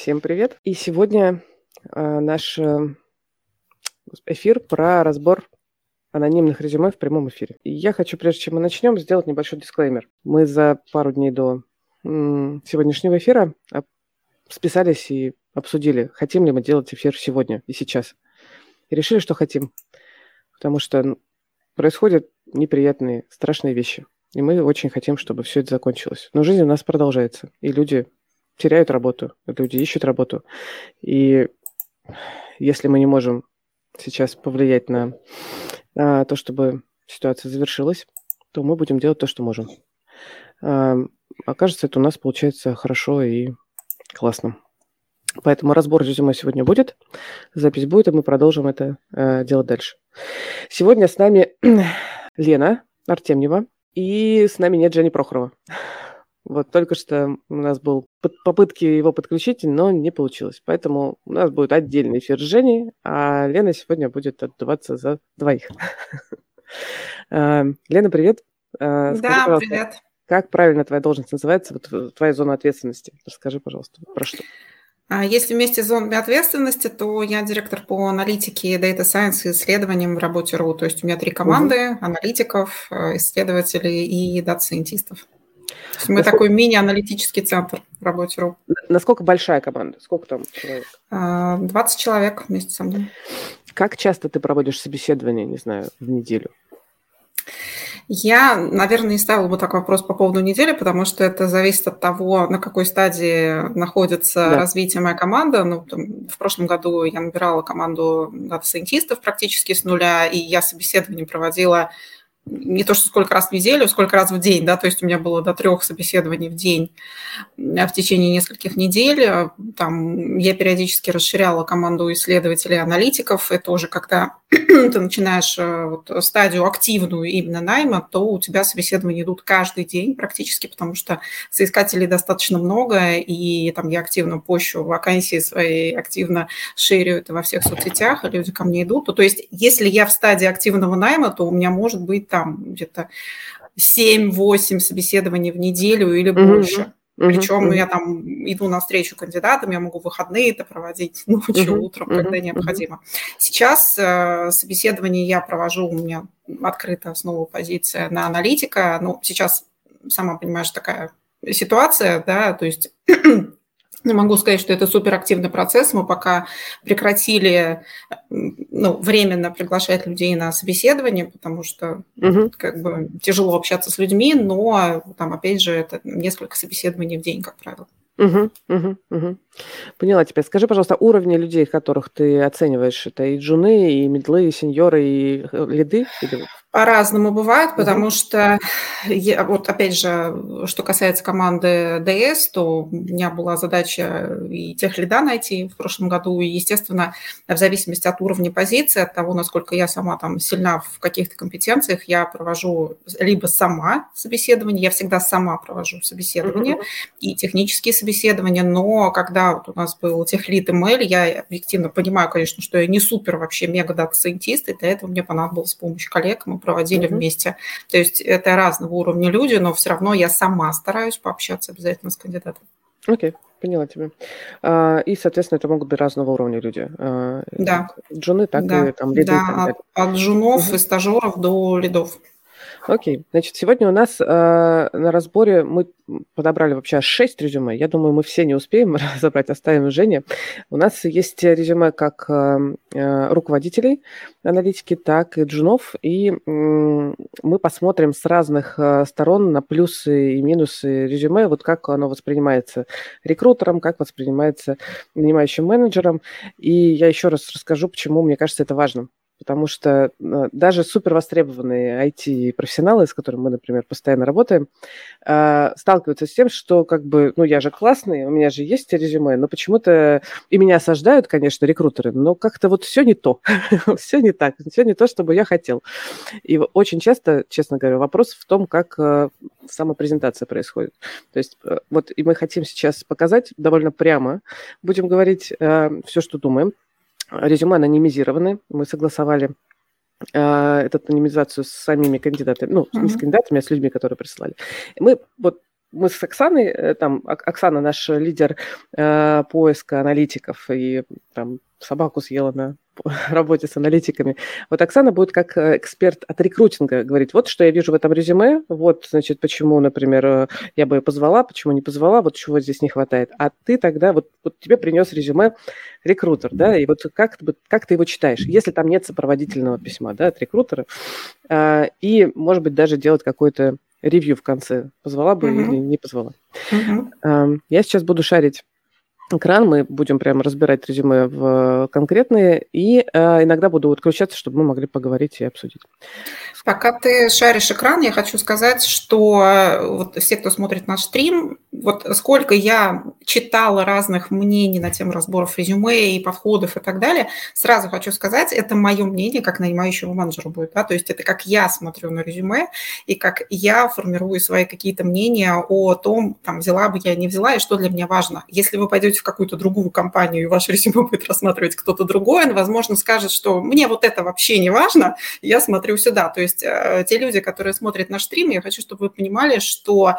Всем привет. И сегодня э, наш э, эфир про разбор анонимных резюме в прямом эфире. И я хочу, прежде чем мы начнем, сделать небольшой дисклеймер. Мы за пару дней до сегодняшнего эфира списались и обсудили, хотим ли мы делать эфир сегодня и сейчас. И решили, что хотим. Потому что происходят неприятные, страшные вещи. И мы очень хотим, чтобы все это закончилось. Но жизнь у нас продолжается. И люди теряют работу, люди ищут работу. И если мы не можем сейчас повлиять на, на то, чтобы ситуация завершилась, то мы будем делать то, что можем. А, окажется, это у нас получается хорошо и классно. Поэтому разбор резюме сегодня будет, запись будет, и мы продолжим это э, делать дальше. Сегодня с нами Лена Артемьева, и с нами нет Жени Прохорова. Вот только что у нас был попытки его подключить, но не получилось. Поэтому у нас будет отдельный эфир с Женей, а Лена сегодня будет отдуваться за двоих. А, Лена, привет. А, да, привет. Как правильно твоя должность называется, вот твоя зона ответственности? Расскажи, пожалуйста, про что. А если вместе с зонами ответственности, то я директор по аналитике, Data Science и исследованиям в Работе.ру. То есть у меня три команды, угу. аналитиков, э, исследователей и дата-сайентистов. Мы Насколько... такой мини-аналитический центр в работе РУ. Насколько большая команда? Сколько там человек? 20 а, человек вместе со мной. Как часто ты проводишь собеседование, не знаю, в неделю? Я, наверное, не ставила бы так вопрос по поводу недели, потому что это зависит от того, на какой стадии находится да. развитие моя команда. Ну, там, в прошлом году я набирала команду дата-сайентистов практически с нуля, и я собеседование проводила не то, что сколько раз в неделю, сколько раз в день, да, то есть у меня было до трех собеседований в день в течение нескольких недель. Там я периодически расширяла команду исследователей аналитиков. Это уже когда ты начинаешь э, вот, стадию активную именно найма, то у тебя собеседования идут каждый день практически, потому что соискателей достаточно много, и там я активно пощу вакансии свои, активно шерю это во всех соцсетях, и люди ко мне идут. То есть если я в стадии активного найма, то у меня может быть там где-то 7-8 собеседований в неделю или больше. Mm-hmm. Причем uh-huh. я там иду на встречу кандидатам, я могу выходные это проводить ночью, утром, когда необходимо. Сейчас э, собеседование я провожу, у меня открыта снова позиция на аналитика. Ну, сейчас, сама понимаешь, такая ситуация, да, то есть не могу сказать, что это суперактивный процесс. Мы пока прекратили ну, временно приглашать людей на собеседование, потому что угу. как бы тяжело общаться с людьми, но там, опять же, это несколько собеседований в день, как правило. Угу, угу, угу. Поняла тебя. Скажи, пожалуйста, уровни людей, которых ты оцениваешь, это и джуны, и медлы, и сеньоры, и э, лиды? Или по-разному бывает, потому угу. что, я, вот опять же, что касается команды ДС, то у меня была задача и тех лида найти в прошлом году, и, естественно, в зависимости от уровня позиции, от того, насколько я сама там сильна в каких-то компетенциях, я провожу либо сама собеседование, я всегда сама провожу собеседование угу. и технические собеседования, но когда вот у нас был техлид ML, я объективно понимаю, конечно, что я не супер вообще мега дата-сайентист, и для этого мне понадобилась помощь коллег, мы проводили mm-hmm. вместе. То есть это разного уровня люди, но все равно я сама стараюсь пообщаться обязательно с кандидатом. Окей, окей, поняла тебя. А, и, соответственно, это могут быть разного уровня люди. А, да. Джуны, так да. и там лиды. Да, от, от джунов угу. и стажеров до лидов. Окей, значит, сегодня у нас э, на разборе мы подобрали вообще 6 резюме. Я думаю, мы все не успеем разобрать, оставим Жене. У нас есть резюме как э, э, руководителей аналитики, так и джунов, и э, мы посмотрим с разных э, сторон на плюсы и минусы резюме, вот как оно воспринимается рекрутером, как воспринимается нанимающим менеджером. И я еще раз расскажу, почему мне кажется это важным потому что э, даже супер востребованные IT-профессионалы, с которыми мы, например, постоянно работаем, э, сталкиваются с тем, что как бы, ну, я же классный, у меня же есть резюме, но почему-то и меня осаждают, конечно, рекрутеры, но как-то вот все не то, все не так, все не то, чтобы я хотел. И очень часто, честно говоря, вопрос в том, как э, сама презентация происходит. То есть вот и мы хотим сейчас показать довольно прямо, будем говорить все, что думаем, резюме анонимизированы. Мы согласовали э, эту анонимизацию с самими кандидатами, ну, mm-hmm. не с кандидатами, а с людьми, которые прислали. Мы вот мы с Оксаной, э, там, Оксана наш лидер э, поиска аналитиков, и там собаку съела на работе с аналитиками. Вот Оксана будет как э, эксперт от рекрутинга говорить, вот что я вижу в этом резюме, вот, значит, почему, например, э, я бы позвала, почему не позвала, вот чего здесь не хватает. А ты тогда, вот, вот тебе принес резюме рекрутер, да, и вот как, как ты его читаешь, если там нет сопроводительного письма, да, от рекрутера, и, может быть, даже делать какой-то ревью в конце, позвала бы mm-hmm. или не позвала. Mm-hmm. Я сейчас буду шарить экран, мы будем прямо разбирать резюме в конкретные, и э, иногда буду отключаться, чтобы мы могли поговорить и обсудить. Пока ты шаришь экран, я хочу сказать, что э, вот все, кто смотрит наш стрим, вот сколько я читала разных мнений на тему разборов резюме и подходов и так далее, сразу хочу сказать, это мое мнение, как нанимающего менеджера будет, да, то есть это как я смотрю на резюме и как я формирую свои какие-то мнения о том, там, взяла бы я, не взяла, и что для меня важно. Если вы пойдете в какую-то другую компанию, и ваше резюме будет рассматривать кто-то другой, он, возможно, скажет, что мне вот это вообще не важно, я смотрю сюда. То есть э, те люди, которые смотрят наш стрим, я хочу, чтобы вы понимали, что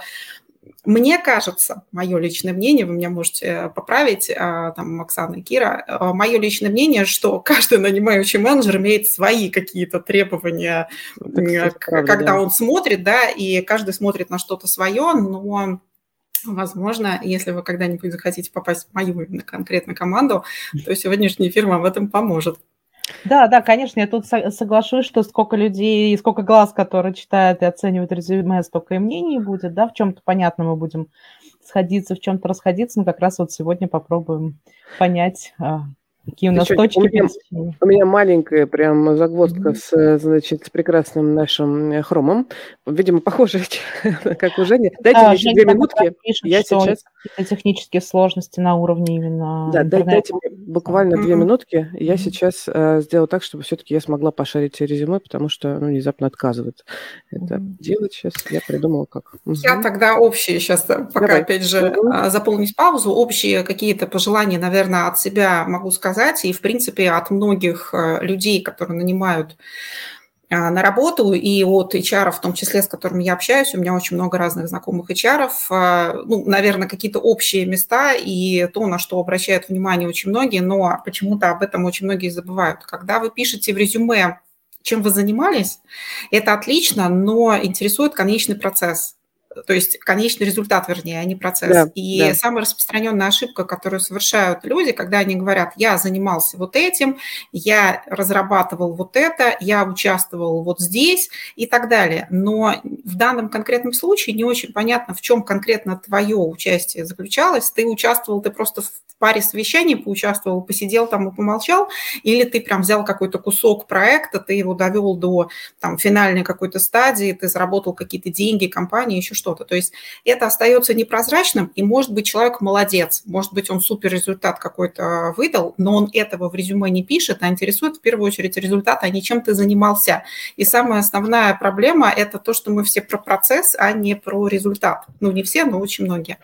мне кажется, мое личное мнение, вы меня можете э, поправить, э, там, Оксана и Кира, мое личное мнение, что каждый нанимающий менеджер имеет свои какие-то требования, ну, кстати, когда правда, да. он смотрит, да, и каждый смотрит на что-то свое, но Возможно, если вы когда-нибудь захотите попасть в мою именно конкретно команду, то сегодняшний эфир вам в этом поможет. Да, да, конечно, я тут соглашусь, что сколько людей и сколько глаз, которые читают и оценивают резюме, столько и мнений будет, да, в чем-то понятно мы будем сходиться, в чем-то расходиться, но как раз вот сегодня попробуем понять, а, Какие у нас Еще, точки? У меня, у меня маленькая прям загвоздка mm-hmm. с, значит, с прекрасным нашим э, хромом. Видимо, похоже, как у Жени. Дайте да, мне две минутки. Пишет, я сейчас... технические сложности на уровне именно Да, интернета. дайте мне буквально mm-hmm. две минутки. Я mm-hmm. сейчас э, сделаю так, чтобы все-таки я смогла пошарить резюме, потому что ну, внезапно отказывает это mm-hmm. делать сейчас. Я придумала, как. Mm-hmm. Я тогда общие сейчас, э, пока Давай. опять же mm-hmm. заполнить паузу, общие какие-то пожелания, наверное, от себя могу сказать сказать, и, в принципе, от многих э, людей, которые нанимают а, на работу, и от HR, в том числе, с которыми я общаюсь, у меня очень много разных знакомых HR, а, ну, наверное, какие-то общие места и то, на что обращают внимание очень многие, но почему-то об этом очень многие забывают. Когда вы пишете в резюме, чем вы занимались, это отлично, но интересует конечный процесс то есть конечный результат, вернее, а не процесс. Да, и да. самая распространенная ошибка, которую совершают люди, когда они говорят, я занимался вот этим, я разрабатывал вот это, я участвовал вот здесь и так далее. Но в данном конкретном случае не очень понятно, в чем конкретно твое участие заключалось. Ты участвовал, ты просто в паре совещаний поучаствовал, посидел там и помолчал, или ты прям взял какой-то кусок проекта, ты его довел до там, финальной какой-то стадии, ты заработал какие-то деньги, компании, еще что-то. То есть это остается непрозрачным, и может быть человек молодец, может быть он супер результат какой-то выдал, но он этого в резюме не пишет, а интересует в первую очередь результат, а не чем ты занимался. И самая основная проблема – это то, что мы все про процесс, а не про результат. Ну, не все, но очень многие.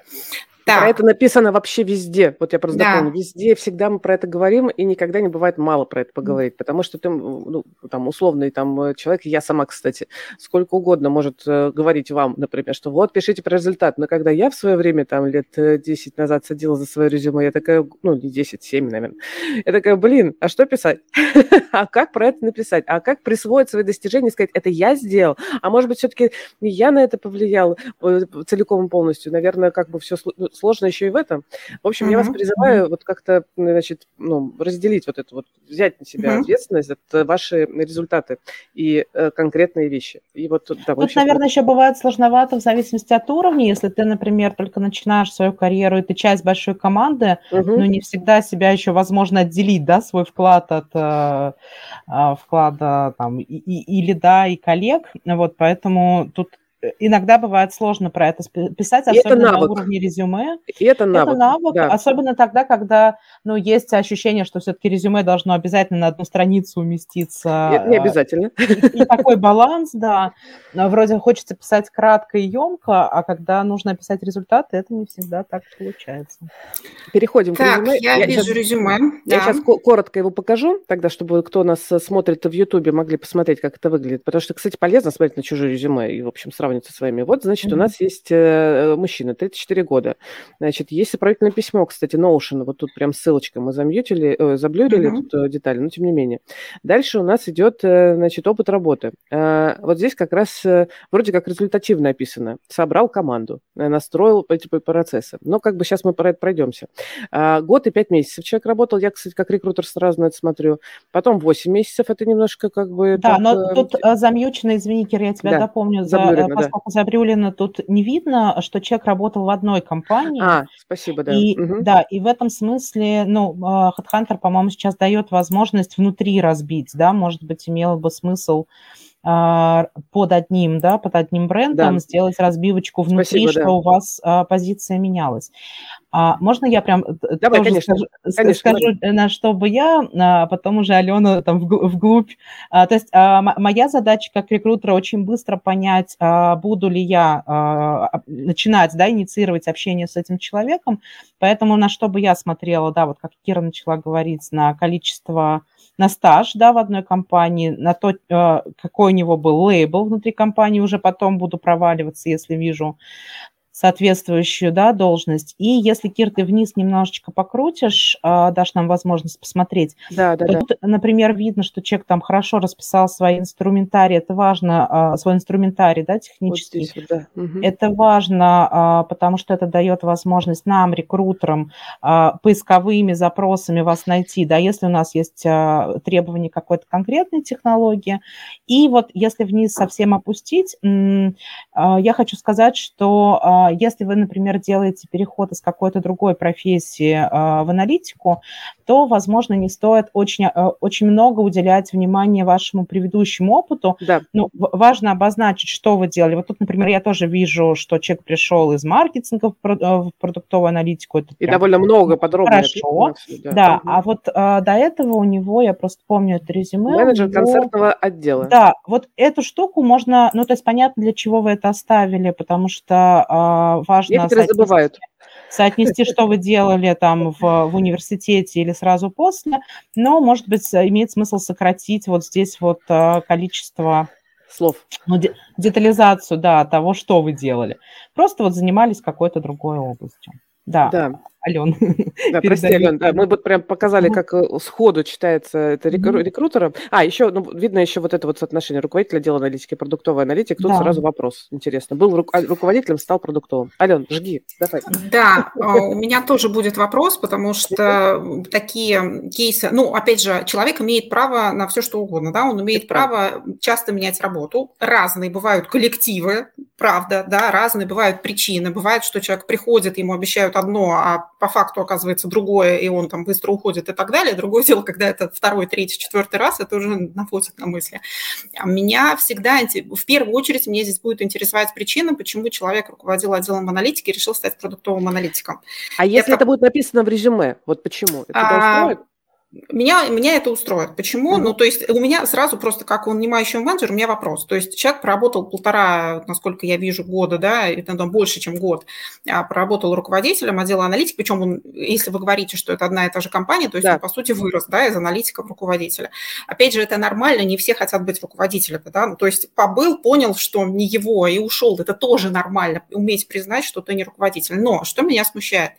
Так. Про это написано вообще везде. Вот я просто да. дополню. Везде всегда мы про это говорим, и никогда не бывает мало про это поговорить. Mm. Потому что ты, ну, там, условный там, э, человек, я сама, кстати, сколько угодно может э, говорить вам, например, что вот, пишите про результат. Но когда я в свое время, там, лет 10 э, назад садила за свое резюме, я такая, ну, не 10, 7, наверное, я такая, блин, а что писать? а как про это написать? А как присвоить свои достижения и сказать, это я сделал? А может быть, все-таки не я на это повлиял целиком и полностью? Наверное, как бы все ну, сложно еще и в этом. В общем, mm-hmm. я вас призываю вот как-то, значит, ну, разделить вот это вот, взять на себя mm-hmm. ответственность за ваши результаты и э, конкретные вещи. И вот, да, Тут, наверное, еще бывает сложновато в зависимости от уровня. Если ты, например, только начинаешь свою карьеру, и ты часть большой команды, mm-hmm. но не всегда себя еще возможно отделить, да, свой вклад от э, э вклада там и, и, и лида, и коллег. Вот, поэтому тут иногда бывает сложно про это писать, особенно это на уровне резюме. И это навык. Это навык, да. особенно тогда, когда ну, есть ощущение, что все-таки резюме должно обязательно на одну страницу уместиться. Не, не обязательно. И, и такой баланс, да. Вроде хочется писать кратко и емко, а когда нужно описать результаты, это не всегда так получается. Переходим так, к резюме. я, я вижу сейчас, резюме. Я да. сейчас коротко его покажу, тогда, чтобы кто нас смотрит в Ютубе, могли посмотреть, как это выглядит. Потому что, кстати, полезно смотреть на чужие резюме и, в общем, сравнивать познакомиться с вами. Вот, значит, mm-hmm. у нас есть э, мужчина, 34 года. Значит, есть сопроводительное письмо, кстати, Notion, вот тут прям ссылочка, мы замьютили, э, заблюрили mm-hmm. тут э, детали, но тем не менее. Дальше у нас идет, э, значит, опыт работы. Э, вот здесь как раз э, вроде как результативно описано. Собрал команду, э, настроил эти процессы. Но как бы сейчас мы про это пройдемся. Э, год и пять месяцев человек работал, я, кстати, как рекрутер сразу на это смотрю. Потом 8 месяцев, это немножко как бы... Да, так, но э, тут э, замьючено, извини, Кир, я тебя да, дополню, за, э, поскольку. Забрюлина тут не видно, что человек работал в одной компании. А, спасибо, да. И, угу. Да, и в этом смысле, ну, HeadHunter, по-моему, сейчас дает возможность внутри разбить, да, может быть, имело бы смысл а, под одним, да, под одним брендом да. сделать разбивочку внутри, Спасибо, что да. у вас а, позиция менялась. А, можно я прям э, Давай, тоже конечно, скажу, конечно, скажу э, на что бы я, а потом уже Алена там вглубь. А, то есть а, моя задача как рекрутера очень быстро понять, а, буду ли я а, начинать, да, инициировать общение с этим человеком. Поэтому на что бы я смотрела, да, вот как Кира начала говорить, на количество на стаж да, в одной компании, на то, э, какой у него был лейбл внутри компании, уже потом буду проваливаться, если вижу соответствующую да, должность. И если, Кир, ты вниз немножечко покрутишь, а, дашь нам возможность посмотреть, да, да, тут, например, видно, что человек там хорошо расписал свои инструментарии, это важно, а, свой инструментарий, да, технический. Вот здесь, да. угу. Это важно, а, потому что это дает возможность нам, рекрутерам, поисковыми запросами вас найти, да, если у нас есть требования какой-то конкретной технологии. И вот если вниз совсем опустить, я хочу сказать, что если вы, например, делаете переход из какой-то другой профессии а, в аналитику, то, возможно, не стоит очень, а, очень много уделять внимания вашему предыдущему опыту. Да. Ну, важно обозначить, что вы делали. Вот тут, например, я тоже вижу, что человек пришел из маркетинга в продуктовую аналитику. Это И довольно много подробно. Хорошо. Да, да. Угу. а вот а, до этого у него, я просто помню это резюме. Менеджер него... концертного отдела. Да, вот эту штуку можно, ну, то есть понятно, для чего вы это оставили, потому что а, важно... Некоторые забывают. Соотнести, что вы делали там в, в университете или сразу после, но, может быть, имеет смысл сократить вот здесь вот а, количество слов. Ну, детализацию, да, того, что вы делали. Просто вот занимались какой-то другой областью. Да. да. Ален. Да, прости, Ален, да, мы вот прям показали, как э, сходу читается это рекру- рекрутером. А, еще, ну, видно еще вот это вот соотношение руководителя отдела аналитики, продуктовый аналитик. Тут да. сразу вопрос, интересно. Был ру- а, руководителем, стал продуктовым. Ален, жги, давай. Да, а, у меня тоже будет вопрос, потому что такие кейсы, ну, опять же, человек имеет право на все, что угодно, да, он имеет право часто менять работу. Разные бывают коллективы, правда, да, разные бывают причины. Бывает, что человек приходит, ему обещают одно, а по факту оказывается другое, и он там быстро уходит и так далее. Другое дело, когда это второй, третий, четвертый раз, это уже наводит на мысли. А меня всегда, в первую очередь, мне здесь будет интересовать причина, почему человек руководил отделом аналитики и решил стать продуктовым аналитиком. А если это, это будет написано в резюме, вот почему? Это а, меня, меня это устроит. Почему? Mm-hmm. Ну, то есть у меня сразу просто как он нанимающий менеджер, у меня вопрос. То есть человек проработал полтора, насколько я вижу, года, да, это там больше, чем год, а проработал руководителем отдела аналитики, причем он, если вы говорите, что это одна и та же компания, то есть да. он, по сути, вырос, да, из аналитика в руководителя. Опять же, это нормально, не все хотят быть руководителем, да, ну, то есть побыл, понял, что не его, и ушел, это тоже нормально, уметь признать, что ты не руководитель. Но что меня смущает?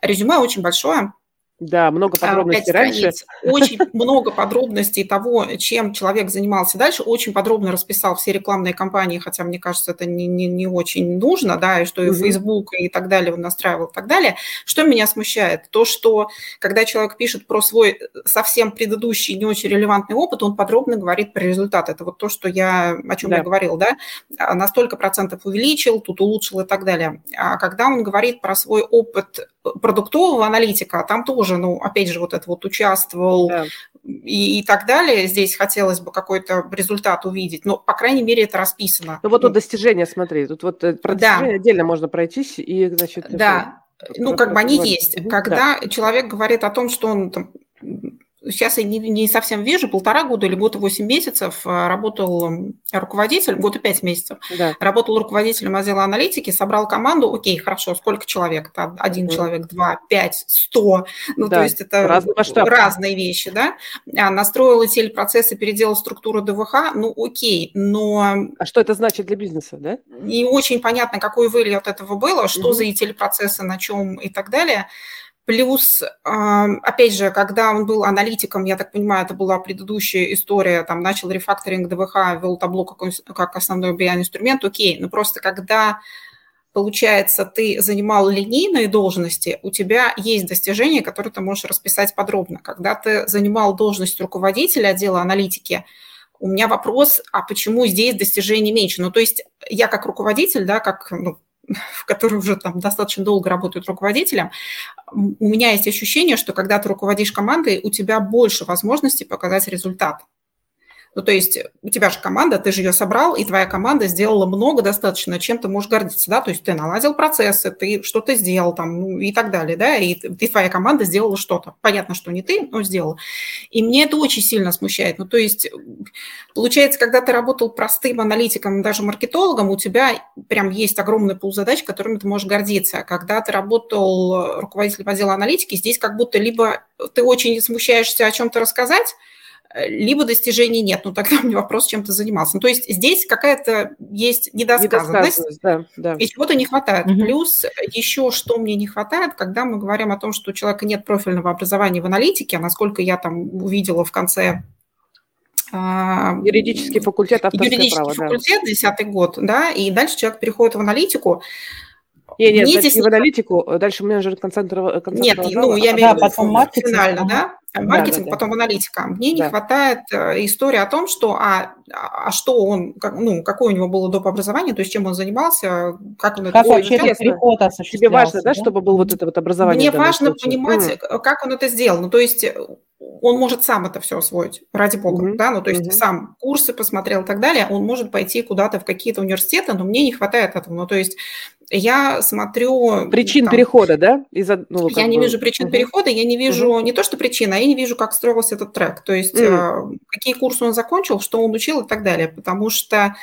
Резюме очень большое, да, много а, подробностей раньше. Очень много подробностей того, чем человек занимался дальше. Очень подробно расписал все рекламные кампании, хотя, мне кажется, это не, не, не очень нужно, да, и что и Facebook и так далее он настраивал и так далее. Что меня смущает? То, что когда человек пишет про свой совсем предыдущий не очень релевантный опыт, он подробно говорит про результат. Это вот то, что я, о чем да. я говорил, да, а, на столько процентов увеличил, тут улучшил и так далее. А когда он говорит про свой опыт продуктового аналитика, там тоже, ну, опять же, вот это вот участвовал да. и, и так далее. Здесь хотелось бы какой-то результат увидеть, но, по крайней мере, это расписано. Ну, вот тут достижения, смотри, тут вот э, про да. отдельно можно пройтись и, значит... Да, ну, как бы они есть. Когда да. человек говорит о том, что он там, сейчас я не, не совсем вижу, полтора года или год и восемь месяцев а, работал руководитель, год и пять месяцев, да. работал руководителем отдела аналитики, собрал команду, окей, хорошо, сколько человек? Это один mm человек, два, пять, сто, ну, да. то есть это Разный разные вещи, да? А, настроил ETL процессы, переделал структуру ДВХ, ну, окей, но... А что это значит для бизнеса, да? Не очень понятно, какой вылет этого было, что mm за ETL процессы, на чем и так далее. Плюс, опять же, когда он был аналитиком, я так понимаю, это была предыдущая история, там начал рефакторинг ДВХ, ввел табло как, как основной BI-инструмент, окей, но просто когда получается, ты занимал линейные должности, у тебя есть достижения, которые ты можешь расписать подробно. Когда ты занимал должность руководителя отдела аналитики, у меня вопрос, а почему здесь достижений меньше? Ну, то есть я как руководитель, да, как ну, который уже там достаточно долго работает руководителем, у меня есть ощущение, что когда ты руководишь командой, у тебя больше возможностей показать результат. Ну, то есть у тебя же команда, ты же ее собрал, и твоя команда сделала много достаточно, чем ты можешь гордиться, да, то есть ты наладил процессы, ты что-то сделал там, ну, и так далее, да, и ты, твоя команда сделала что-то. Понятно, что не ты, но сделала. И мне это очень сильно смущает. Ну, то есть получается, когда ты работал простым аналитиком, даже маркетологом, у тебя прям есть огромный пул задач, которыми ты можешь гордиться. Когда ты работал руководителем отдела аналитики, здесь как будто либо ты очень смущаешься о чем-то рассказать, либо достижений нет. Ну, тогда у меня вопрос, чем ты занимался. Ну, то есть здесь какая-то есть недосказанность, недосказанность да, да. и чего-то не хватает. Угу. Плюс еще что мне не хватает, когда мы говорим о том, что у человека нет профильного образования в аналитике, а насколько я там увидела в конце а, Юридический факультет, авторское Юридический право, факультет, да. год, да, и дальше человек переходит в аналитику, нет, нет, здесь в аналитику, дальше менеджер концентра... Нет, ну, я имею в виду потом маркетинг, да, маркетинг, да, да, потом аналитика. Мне да. не хватает э, истории о том, что, а, а что он, как, ну, какое у него было доп. образование, то есть чем он занимался, как он как это вообще этот переход Тебе важно, да, да, чтобы было вот это вот образование? Мне важно случае. понимать, mm. как он это сделал. Ну, то есть он может сам это все освоить, ради бога, mm-hmm. да, ну, то есть mm-hmm. сам курсы посмотрел и так далее, он может пойти куда-то в какие-то университеты, но мне не хватает этого, ну, то есть я смотрю... Причин там, перехода, да? Из, ну, я не бы... вижу причин угу. перехода, я не вижу угу. не то, что причина, а я не вижу, как строился этот трек, то есть угу. какие курсы он закончил, что он учил и так далее, потому что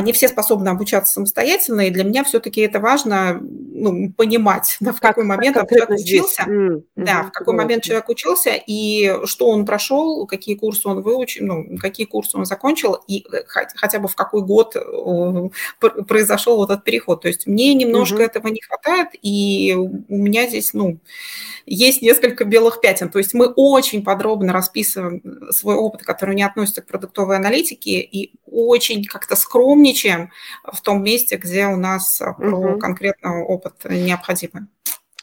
не все способны обучаться самостоятельно, и для меня все-таки это важно ну, понимать, да, в как, какой момент как человек учился, mm-hmm. да, в какой mm-hmm. момент человек учился, и что он прошел, какие курсы он выучил, ну, какие курсы он закончил, и э, хотя бы в какой год произошел вот этот переход. То есть мне немножко mm-hmm. этого не хватает, и у меня здесь, ну, есть несколько белых пятен. То есть мы очень подробно расписываем свой опыт, который не относится к продуктовой аналитике, и очень как-то скромничаем в том месте, где у нас угу. про конкретный опыт необходимый.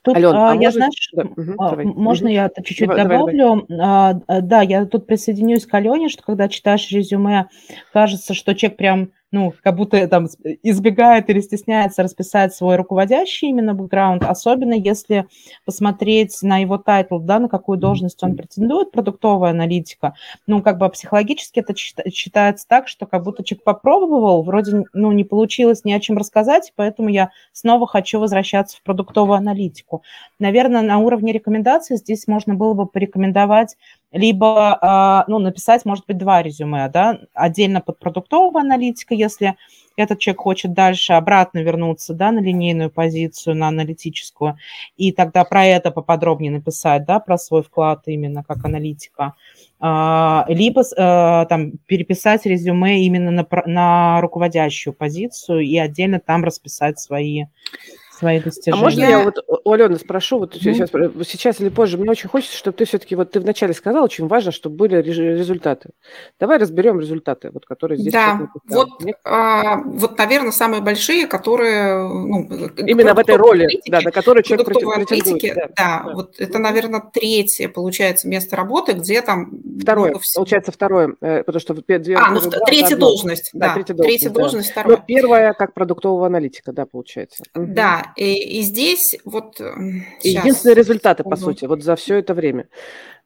Тут, Алена, а, а я, можно... знаешь, да, угу, можно я чуть-чуть давай, добавлю? Давай, давай. А, да, я тут присоединюсь к Алене, что когда читаешь резюме, кажется, что человек прям ну, как будто там избегает или стесняется расписать свой руководящий именно бэкграунд, особенно если посмотреть на его title, да, на какую должность он претендует, продуктовая аналитика, ну, как бы психологически это считается так, что как будто человек попробовал, вроде, ну, не получилось ни о чем рассказать, поэтому я снова хочу возвращаться в продуктовую аналитику. Наверное, на уровне рекомендаций здесь можно было бы порекомендовать либо, а, ну, написать, может быть, два резюме, да, отдельно под продуктовую аналитику, если этот человек хочет дальше обратно вернуться, да, на линейную позицию, на аналитическую, и тогда про это поподробнее написать, да, про свой вклад именно как аналитика, а, либо а, там переписать резюме именно на, на руководящую позицию и отдельно там расписать свои свои достижения. А можно я вот у Алены спрошу, вот mm. сейчас, сейчас или позже, мне очень хочется, чтобы ты все-таки, вот ты вначале сказала, очень важно, чтобы были результаты. Давай разберем результаты, вот, которые здесь. Да, вот, мне... а, вот, наверное, самые большие, которые... Ну, Именно в этой роли, да, на которую человек претендует. Да, да, да, вот это, наверное, третье, получается, место работы, где там... Второе, получается, второе, э, потому что... Две, а, ну, третья должность, да, третья должность, третья должность, да. второе. Но первая, как продуктового аналитика, да, получается. Да, и, и здесь вот... Единственные результаты, по сути, вот за все это время.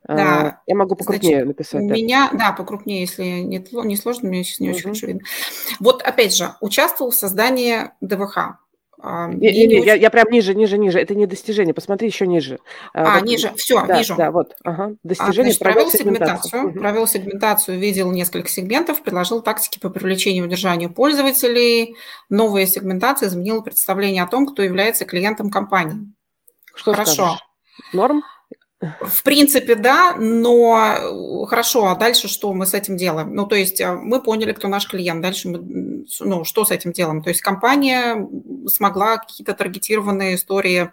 А, да. Я могу покрупнее Значит, написать. У да. меня, да, покрупнее, если не, не сложно, мне сейчас не угу. очень хорошо видно. Вот опять же, участвовал в создании ДВХ. А, не, не, не, очень... я, я прям ниже, ниже, ниже. Это не достижение. Посмотри еще ниже. А, а вот, ниже. Все, да, вижу. Да, вот. Ага. Достижение. А, значит, провел сегментацию. Угу. Провел сегментацию, видел несколько сегментов, предложил тактики по привлечению и удержанию пользователей. Новая сегментация изменила представление о том, кто является клиентом компании. Что Хорошо. Скажешь? Норм? В принципе, да, но э, хорошо, а дальше что мы с этим делаем? Ну, то есть э, мы поняли, кто наш клиент, дальше мы, ну, что с этим делаем? То есть компания смогла какие-то таргетированные истории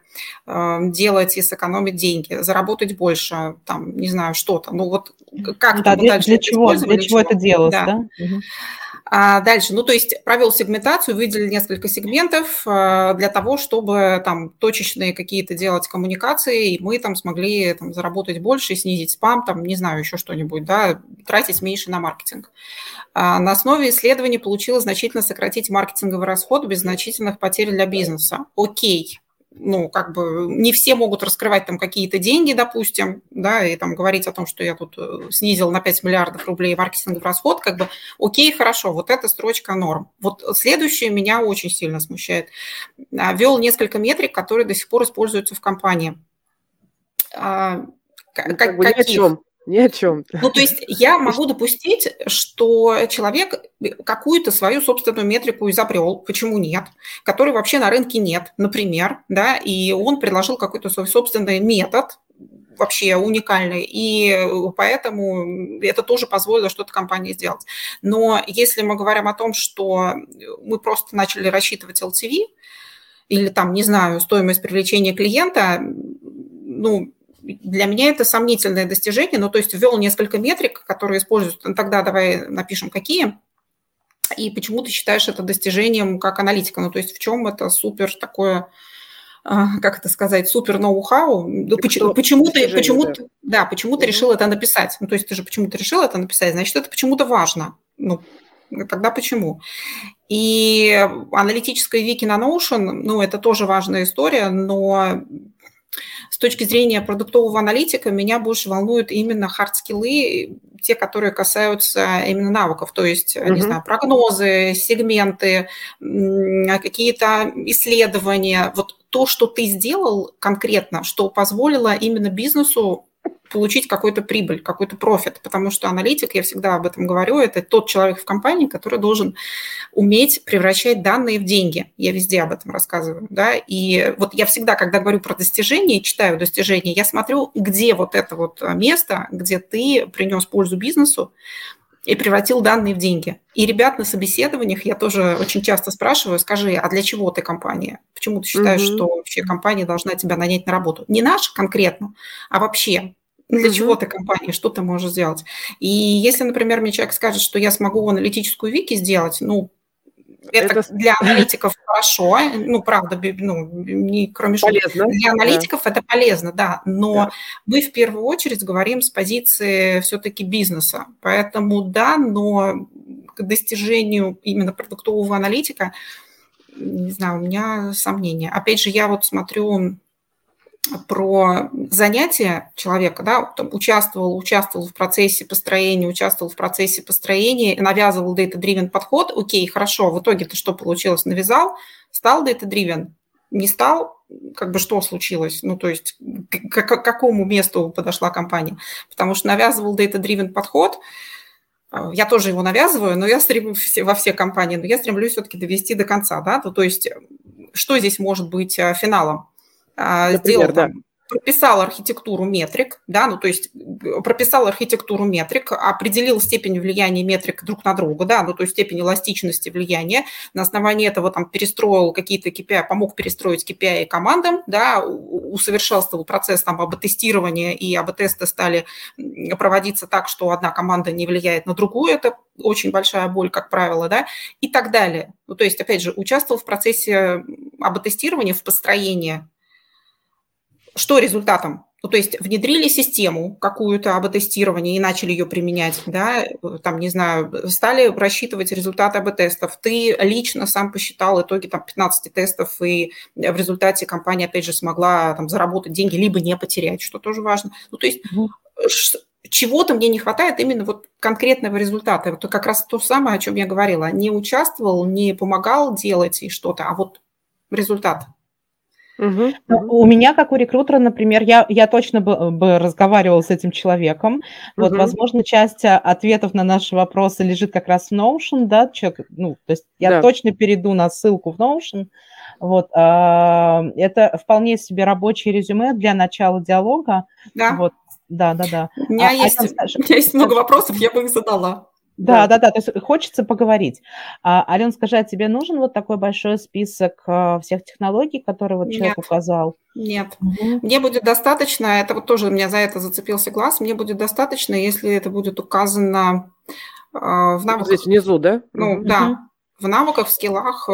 э, делать и сэкономить деньги, заработать больше, там, не знаю, что-то. Ну, вот как да, для, дальше для чего, для чего это делалось, да? да? Угу. А дальше, ну то есть провел сегментацию, выделил несколько сегментов э, для того, чтобы там точечные какие-то делать коммуникации, и мы там смогли там, заработать больше, снизить спам, там, не знаю, еще что-нибудь, да, тратить меньше на маркетинг. А на основе исследований получилось значительно сократить маркетинговый расход без значительных потерь для бизнеса. Окей, ну, как бы не все могут раскрывать там какие-то деньги, допустим, да, и там говорить о том, что я тут э, снизил на 5 миллиардов рублей маркетинговый расход, как бы, окей, хорошо, вот эта строчка норм. Вот следующее меня очень сильно смущает. А, Вел несколько метрик, которые до сих пор используются в компании. А, ну, как, как бы каких? Ни о чем. Ни о чем. Ну, то есть я могу допустить, что человек какую-то свою собственную метрику изобрел, почему нет, которой вообще на рынке нет, например, да, и он предложил какой-то свой собственный метод, вообще уникальный, и поэтому это тоже позволило что-то компании сделать. Но если мы говорим о том, что мы просто начали рассчитывать LTV, или там, не знаю, стоимость привлечения клиента, ну, для меня это сомнительное достижение, ну, то есть ввел несколько метрик, которые используют, ну, тогда давай напишем, какие, и почему ты считаешь это достижением как аналитика, ну, то есть в чем это супер такое, а, как это сказать, супер ноу-хау, ну, почему, почему ты, почему да. ты, да, почему ты решил это написать, ну, то есть ты же почему-то решил это написать, значит, это почему-то важно, ну, тогда почему? И аналитическая вики на Notion, ну, это тоже важная история, но с точки зрения продуктового аналитика меня больше волнуют именно хард-скиллы, те, которые касаются именно навыков, то есть, uh-huh. не знаю, прогнозы, сегменты, какие-то исследования. Вот то, что ты сделал конкретно, что позволило именно бизнесу получить какую-то прибыль, какой-то профит, потому что аналитик, я всегда об этом говорю, это тот человек в компании, который должен уметь превращать данные в деньги. Я везде об этом рассказываю, да, и вот я всегда, когда говорю про достижения, читаю достижения, я смотрю, где вот это вот место, где ты принес пользу бизнесу, и превратил данные в деньги. И ребят на собеседованиях я тоже очень часто спрашиваю, скажи, а для чего ты компания? Почему ты считаешь, mm-hmm. что вообще компания должна тебя нанять на работу? Не наша конкретно, а вообще. Для mm-hmm. чего ты компания, что ты можешь сделать? И если, например, мне человек скажет, что я смогу аналитическую вики сделать, ну, это, это для аналитиков хорошо, ну, правда, ну, не кроме полезно. Для аналитиков да. это полезно, да, но да. мы в первую очередь говорим с позиции все-таки бизнеса. Поэтому да, но к достижению именно продуктового аналитика, не знаю, у меня сомнения. Опять же, я вот смотрю про занятия человека, да, там, участвовал, участвовал в процессе построения, участвовал в процессе построения, навязывал data-driven подход, окей, хорошо, в итоге-то что получилось? Навязал, стал data-driven, не стал, как бы что случилось? Ну, то есть к, к какому месту подошла компания? Потому что навязывал data-driven подход, я тоже его навязываю, но я стремлюсь во все компании, но я стремлюсь все-таки довести до конца, да, то, то есть что здесь может быть э, финалом? А, Например, сделал да. прописал архитектуру метрик, да, ну то есть э, прописал архитектуру метрик, определил степень влияния метрик друг на друга, да, ну то есть степень эластичности влияния, на основании этого там перестроил какие-то KPI, помог перестроить KPI командам, да, усовершенствовал процесс там АБ-тестирования, и АБ-тесты стали проводиться так, что одна команда не влияет на другую, это очень большая боль, как правило, да, и так далее. Ну то есть, опять же, участвовал в процессе АБ-тестирования, в построении что результатом? Ну, то есть внедрили систему какую-то АБ-тестирования и начали ее применять, да, там, не знаю, стали рассчитывать результаты АБ-тестов. Ты лично сам посчитал итоги там 15 тестов, и в результате компания, опять же, смогла там заработать деньги, либо не потерять, что тоже важно. Ну, то есть чего-то мне не хватает именно вот конкретного результата. Это как раз то самое, о чем я говорила. Не участвовал, не помогал делать и что-то, а вот результат. Угу, У меня, как у рекрутера, например, я, я точно бы, бы разговаривала с этим человеком. Вот, угу. возможно, часть а, ответов на наши вопросы лежит как раз в Notion, да, человек, ну, то есть я да. точно перейду на ссылку в Notion. Вот, а, это вполне себе рабочее резюме для начала диалога. Да. Вот, да, да, да. У меня, а, есть, а, у меня есть много вопросов, я бы их задала. Да, да, да, то есть хочется поговорить. А, Ален, скажи, а тебе нужен вот такой большой список а, всех технологий, которые вот человек Нет. указал? Нет. Угу. Мне будет достаточно, это вот тоже у меня за это зацепился глаз, мне будет достаточно, если это будет указано а, в навыках. Здесь внизу, да? Ну, угу. да, в навыках, в скиллах. Э,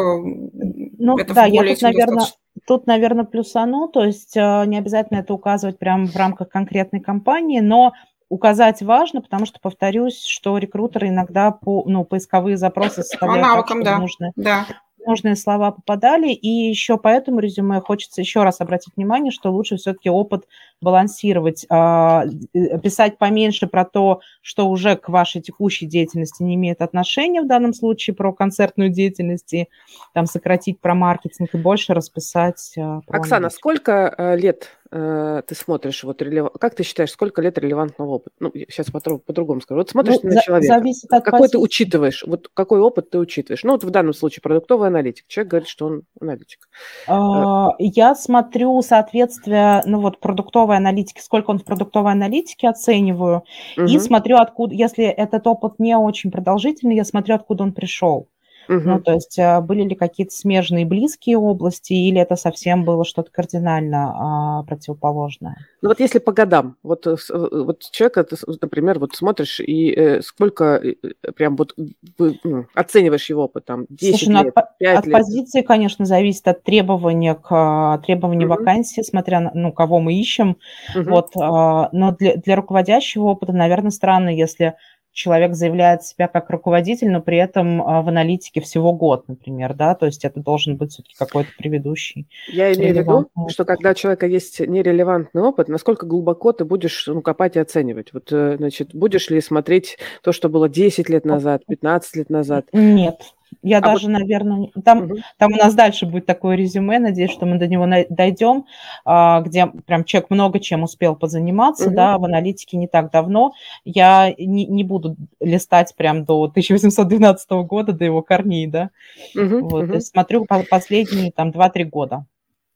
ну, это да, я тут, наверное, тут, наверное, плюсану, то есть э, не обязательно это указывать прямо в рамках конкретной компании, но указать важно, потому что, повторюсь, что рекрутеры иногда по, ну, поисковые запросы составляют по навыкам, так, да. нужные, да. нужные слова попадали. И еще по этому резюме хочется еще раз обратить внимание, что лучше все-таки опыт балансировать, а, э, писать поменьше про то, что уже к вашей текущей деятельности не имеет отношения, в данном случае про концертную деятельность, и там сократить про маркетинг и больше расписать. А, про Оксана, аналитику. сколько э, лет э, ты смотришь, вот релев... как ты считаешь, сколько лет релевантного опыта? Ну, сейчас по-другому скажу. Вот смотришь ну, на за- человека, от какой позиции. ты учитываешь, вот какой опыт ты учитываешь. Ну, вот в данном случае продуктовый аналитик. Человек говорит, что он аналитик. А, я смотрю соответствие, ну вот продуктовой аналитики, сколько он в продуктовой аналитике оцениваю, угу. и смотрю, откуда, если этот опыт не очень продолжительный, я смотрю, откуда он пришел. Угу. Ну, то есть а, были ли какие-то смежные близкие области, или это совсем было что-то кардинально а, противоположное? Ну вот если по годам, вот, э, э, вот человека, ты, например, вот смотришь, и э, сколько э, прям вот ну, оцениваешь его опыт, там, 10 Слушай, ну, лет, от, 5 от лет? позиции, конечно, зависит от требования к требованию угу. вакансии, смотря на, ну, кого мы ищем. Угу. Вот, а, но для, для руководящего опыта, наверное, странно, если человек заявляет себя как руководитель, но при этом а, в аналитике всего год, например, да, то есть это должен быть все-таки какой-то предыдущий. Я имею в виду, что когда у человека есть нерелевантный опыт, насколько глубоко ты будешь ну, копать и оценивать? Вот, э, значит, будешь ли смотреть то, что было 10 лет назад, 15 лет назад? Нет, я а даже, вот... наверное, там, угу. там у нас дальше будет такое резюме, надеюсь, что мы до него дойдем, а, где прям человек много чем успел позаниматься, угу. да, в аналитике не так давно. Я не, не буду листать прям до 1812 года, до его корней, да. Угу. Вот, угу. Смотрю последние там 2-3 года.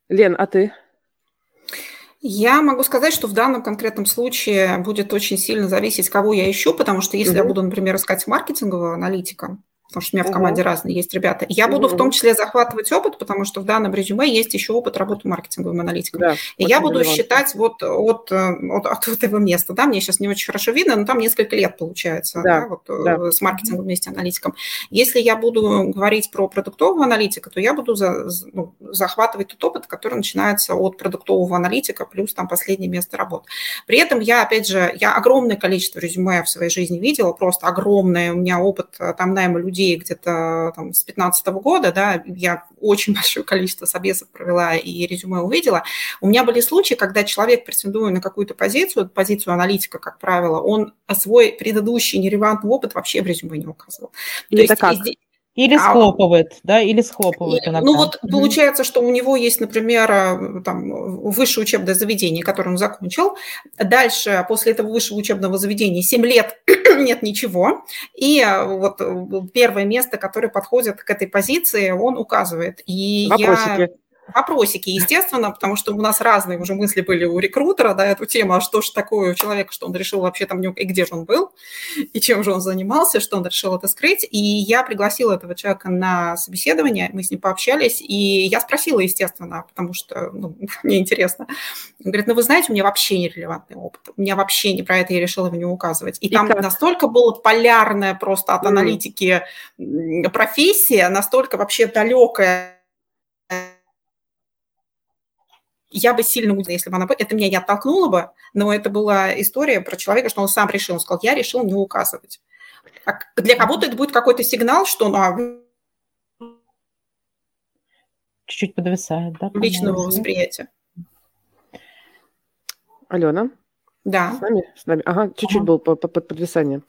Лен, а ты? Я могу сказать, что в данном конкретном случае будет очень сильно зависеть, кого я ищу, потому что если угу. я буду, например, искать маркетингового аналитика, потому что у меня в команде разные есть ребята. Я угу. буду в том числе захватывать опыт, потому что в данном резюме есть еще опыт работы маркетинговым аналитиком. Да, и я буду релевантно. считать вот от, от, от этого места. Да, мне сейчас не очень хорошо видно, но там несколько лет получается да, да, вот, да. Э, с маркетингом вместе аналитиком. Если я буду говорить про продуктового аналитика, то я буду за, ну, захватывать тот опыт, который начинается от продуктового аналитика плюс там последнее место работы. При этом я, опять же, я огромное количество резюме в своей жизни видела, просто огромное. У меня опыт э, там найма людей людей где-то там, с 2015 года, да, я очень большое количество собесов провела и резюме увидела. У меня были случаи, когда человек, претендуя на какую-то позицию, позицию аналитика, как правило, он свой предыдущий нерелевантный опыт вообще в резюме не указывал. То есть, как? Здесь, или а, схлопывает, а, да, или схлопывает иногда. Ну вот получается, что у него есть, например, э, там, высшее учебное заведение, которое он закончил. Дальше, после этого высшего учебного заведения, 7 лет нет ничего. И э, вот э, первое место, которое подходит к этой позиции, он указывает. И Вопросики. я вопросики, естественно, потому что у нас разные уже мысли были у рекрутера, да, эту тему, а что же такое у человека, что он решил вообще там, и где же он был, и чем же он занимался, что он решил это скрыть. И я пригласила этого человека на собеседование, мы с ним пообщались, и я спросила, естественно, потому что ну, мне интересно. Он говорит, ну вы знаете, у меня вообще нерелевантный опыт, у меня вообще не про это, я решила его не указывать. И, и там как? настолько было полярное просто от аналитики профессия, настолько вообще далекая я бы сильно удивилась, если бы она... Это меня не оттолкнуло бы, но это была история про человека, что он сам решил. Он сказал, я решил не указывать. А для кого-то это будет какой-то сигнал, что ну, а... чуть-чуть подвисает, да? Личного восприятия. Алена? Да. С нами? С нами. Ага, чуть-чуть ага. был под подвисание.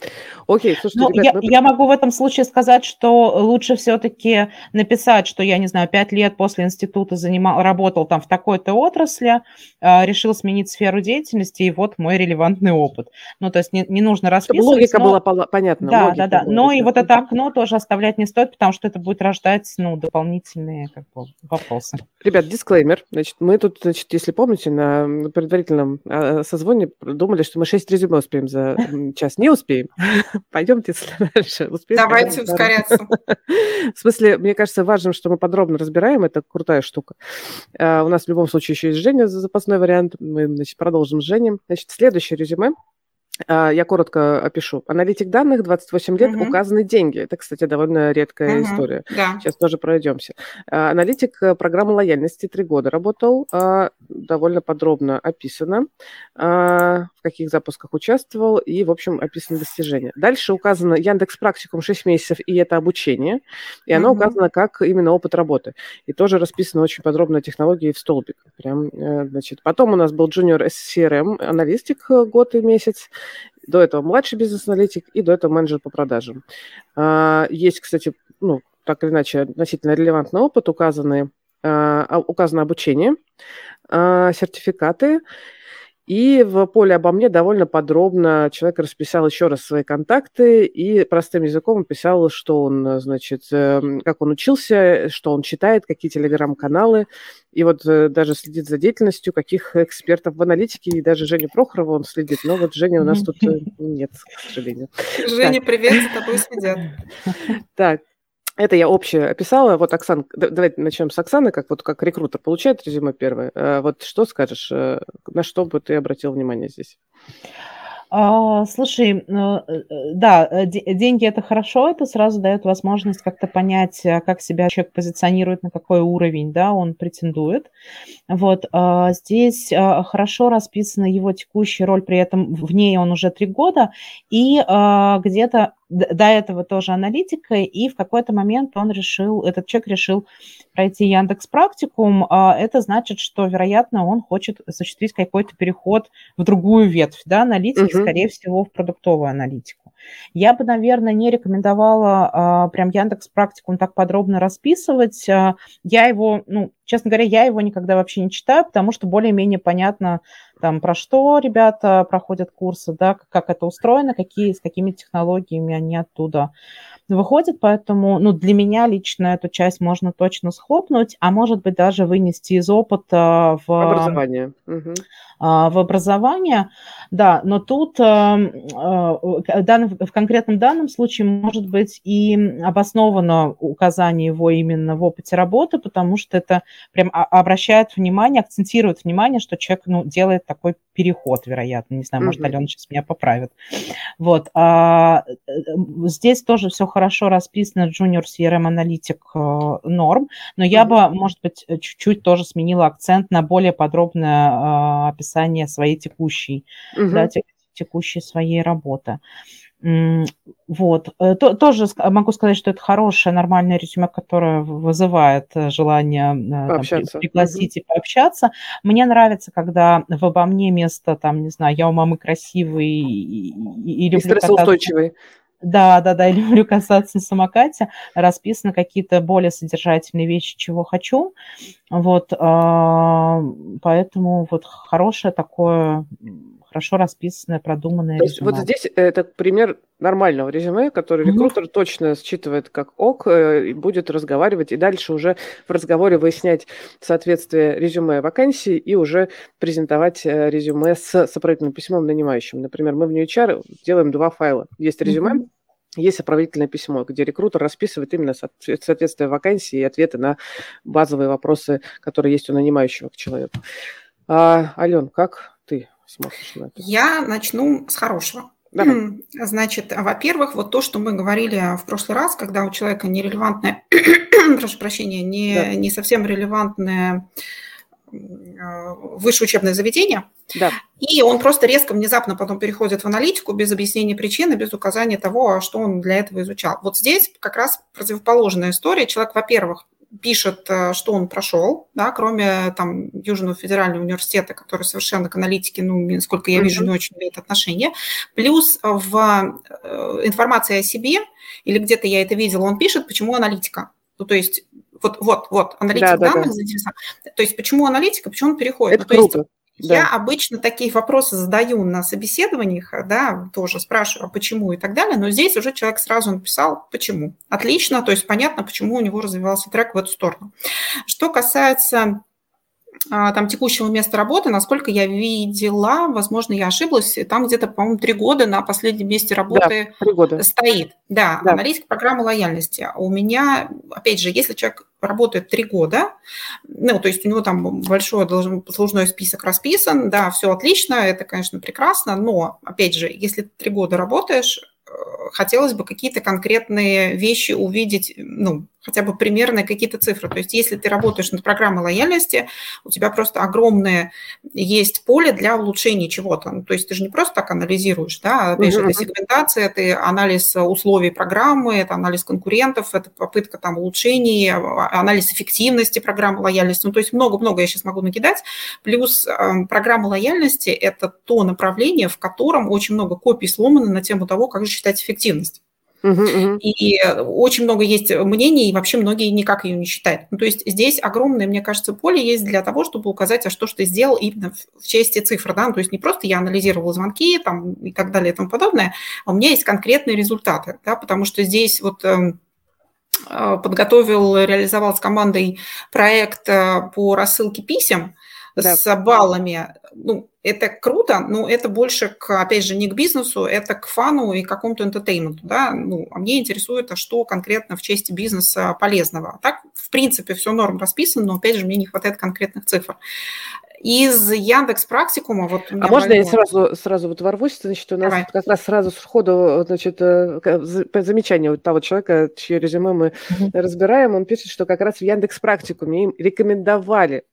Окей, слушайте, ну, ребят, я, мы... я могу в этом случае сказать, что лучше все-таки написать, что я, не знаю, пять лет после института занимал, работал там в такой-то отрасли, э, решил сменить сферу деятельности, и вот мой релевантный опыт. Ну, то есть не, не нужно расписывать. Чтобы логика но... была понятна. Да, да, да. Но и вот это окно тоже оставлять не стоит, потому что это будет рождать, ну, дополнительные как бы, вопросы. Ребят, дисклеймер. Значит, мы тут, значит, если помните, на предварительном а, созвоне думали, что мы 6 резюме успеем за час. Не успеем. Пойдемте дальше. Успеем, Давайте ускоряться. В смысле, мне кажется, важным, что мы подробно разбираем. Это крутая штука. А, у нас в любом случае еще есть Женя, запасной вариант. Мы значит, продолжим с Женей. Значит, следующее резюме – я коротко опишу. Аналитик данных, 28 лет, угу. указаны деньги. Это, кстати, довольно редкая угу. история. Да. Сейчас тоже пройдемся. А, аналитик э, программы лояльности 3 года работал, а, довольно подробно описано, в каких запусках участвовал и, в общем, описаны достижения. Дальше указано Яндекс Практикум 6 месяцев, и это обучение, и оно угу. указано как именно опыт работы. И тоже расписано очень подробно технологии в столбик. Прям, э, значит. Потом у нас был junior SCRM, аналитик э, год и месяц, до этого младший бизнес-аналитик и до этого менеджер по продажам. А, есть, кстати, ну, так или иначе, относительно релевантный опыт, указаны, а, указано обучение, а, сертификаты, и в поле обо мне довольно подробно человек расписал еще раз свои контакты и простым языком описал, что он, значит, эм, как он учился, что он читает, какие телеграм-каналы. И вот э, даже следит за деятельностью каких экспертов в аналитике, и даже Женя Прохорова он следит. Но вот Женя у нас тут э, нет, к сожалению. Женя, привет, за тобой следят. Так, это я общее описала. Вот, Оксан, давайте начнем с Оксаны, как вот как рекрутер получает резюме первое. Э, вот что скажешь, э, на что бы ты обратил внимание здесь? А, слушай, э, да, деньги это хорошо, это сразу дает возможность как-то понять, как себя человек позиционирует, на какой уровень, да, он претендует. Вот здесь хорошо расписана его текущая роль, при этом в ней он уже три года, и где-то до этого тоже аналитикой, и в какой-то момент он решил, этот человек решил пройти Яндекс Практикум. А это значит, что, вероятно, он хочет осуществить какой-то переход в другую ветвь, да, аналитики, угу. скорее всего, в продуктовую аналитику. Я бы, наверное, не рекомендовала а, прям Яндекс Практикум так подробно расписывать. А, я его, ну, честно говоря, я его никогда вообще не читаю, потому что более-менее понятно, там, про что ребята проходят курсы, да, как это устроено, какие, с какими технологиями они оттуда выходят, поэтому, ну, для меня лично эту часть можно точно схлопнуть, а может быть даже вынести из опыта в... Образование. Угу. В образование, да, но тут э, э, в конкретном данном случае может быть и обосновано указание его именно в опыте работы, потому что это прям обращает внимание, акцентирует внимание, что человек ну, делает такой переход, вероятно. Не знаю, может, Алена сейчас меня поправит. Вот. А, э, здесь тоже все хорошо расписано, Junior CRM аналитик норм, но я бы, может быть, чуть-чуть тоже сменила акцент на более подробное а, описание своей текущей, да, текущей своей работы. Вот. Э, тоже могу сказать, что это хорошее, нормальное резюме, которое вызывает э, желание э, там, пригласить угу. и пообщаться. Мне нравится, когда в обо мне место, там, не знаю, я у мамы красивый и, и, и люблю стрессоустойчивый. Да, да, да, я люблю касаться на самокате, расписаны какие-то более содержательные вещи, чего хочу. Вот, а, поэтому вот хорошее такое хорошо расписанное, продуманное То есть резюме. Вот здесь это пример нормального резюме, который mm-hmm. рекрутер точно считывает как ок э, и будет разговаривать, и дальше уже в разговоре выяснять соответствие резюме вакансии и уже презентовать э, резюме с сопроводительным письмом нанимающим. Например, мы в New HR делаем два файла. Есть резюме, mm-hmm. Есть сопроводительное письмо, где рекрутер расписывает именно соответствие вакансии и ответы на базовые вопросы, которые есть у нанимающего к человеку. А, Ален, как ты смотришь на это? Я начну с хорошего. Давай. Значит, во-первых, вот то, что мы говорили в прошлый раз, когда у человека нерелевантное, прошу прощения, не, да. не совсем релевантное высшее учебное заведение, да. и он просто резко, внезапно потом переходит в аналитику без объяснения причины, без указания того, что он для этого изучал. Вот здесь как раз противоположная история. Человек, во-первых, пишет, э, что он прошел, да, кроме там Южного федерального университета, который совершенно к аналитике, ну, насколько я вижу, не очень имеет отношение. Плюс в э, информации о себе, или где-то я это видела, он пишет, почему аналитика. Ну, то есть вот, вот, вот, аналитика да, данных да, да. То есть почему аналитика, почему он переходит? Это ну, круто. Есть, да. Я обычно такие вопросы задаю на собеседованиях, да, тоже спрашиваю, а почему и так далее, но здесь уже человек сразу написал, почему. Отлично, то есть понятно, почему у него развивался трек в эту сторону. Что касается а, там текущего места работы, насколько я видела, возможно, я ошиблась, там где-то, по-моему, три года на последнем месте работы да, года. стоит. Да, да, аналитика программы лояльности. У меня, опять же, если человек работает три года, ну, то есть у него там большой должен, послужной список расписан, да, все отлично, это, конечно, прекрасно, но, опять же, если три года работаешь, э, хотелось бы какие-то конкретные вещи увидеть, ну, хотя бы примерные какие-то цифры. То есть если ты работаешь над программой лояльности, у тебя просто огромное есть поле для улучшения чего-то. Ну, то есть ты же не просто так анализируешь, да, опять же, это сегментация, это анализ условий программы, это анализ конкурентов, это попытка там улучшений, а, анализ эффективности программы лояльности. Ну, то есть много-много я сейчас могу накидать. Плюс э, программа лояльности – это то направление, в котором очень много копий сломано на тему того, как же считать эффективность. И очень много есть мнений, и вообще многие никак ее не считают. Ну, то есть здесь огромное, мне кажется, поле есть для того, чтобы указать, а что ж ты сделал именно в части цифр. Да? Ну, то есть не просто я анализировал звонки там, и так далее и тому подобное, а у меня есть конкретные результаты, да? потому что здесь вот эм, а, подготовил, реализовал с командой проект э, по рассылке писем, да. с баллами. Ну, это круто, но это больше, к, опять же, не к бизнесу, это к фану и какому-то энтертейменту, да, ну, а мне интересует, а что конкретно в части бизнеса полезного. Так, в принципе, все норм расписано, но, опять же, мне не хватает конкретных цифр. Из Яндекс Практикума вот. А можно я сразу сразу вот ворвусь, значит, у нас Давай. как раз сразу сходу, значит, э, замечание вот того человека, чье резюме мы угу. разбираем, он пишет, что как раз в Яндекс Практикуме им рекомендовали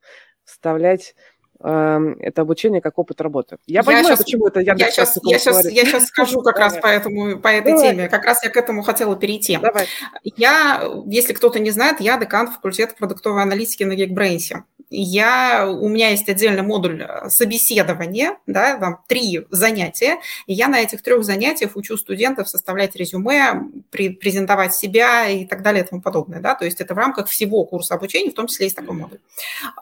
вставлять это обучение как опыт работы. Я, я понимаю, сейчас, почему это я, я сейчас, я сейчас, я сейчас скажу как раз по, этому, по этой Давай. теме. Как раз я к этому хотела перейти. Давай. Я, если кто-то не знает, я декан факультета продуктовой аналитики на Geekbrains я, у меня есть отдельный модуль э, собеседования, да, там три занятия, и я на этих трех занятиях учу студентов составлять резюме, презентовать себя и так далее и тому подобное, да, то есть это в рамках всего курса обучения, в том числе есть такой модуль.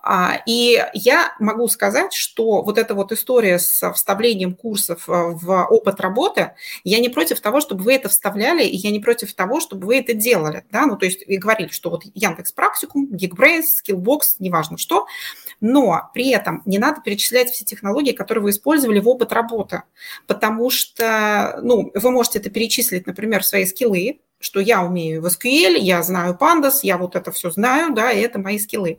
А, и я могу сказать, что вот эта вот история с вставлением курсов э, в опыт работы, я не против того, чтобы вы это вставляли, и я не против того, чтобы вы это делали, да, ну, то есть и говорили, что вот Яндекс Практикум, Geekbrains, Skillbox, неважно что, что, но при этом не надо перечислять все технологии, которые вы использовали в опыт работы, потому что, ну, вы можете это перечислить, например, свои скиллы, что я умею в SQL, я знаю Pandas, я вот это все знаю, да, и это мои скиллы.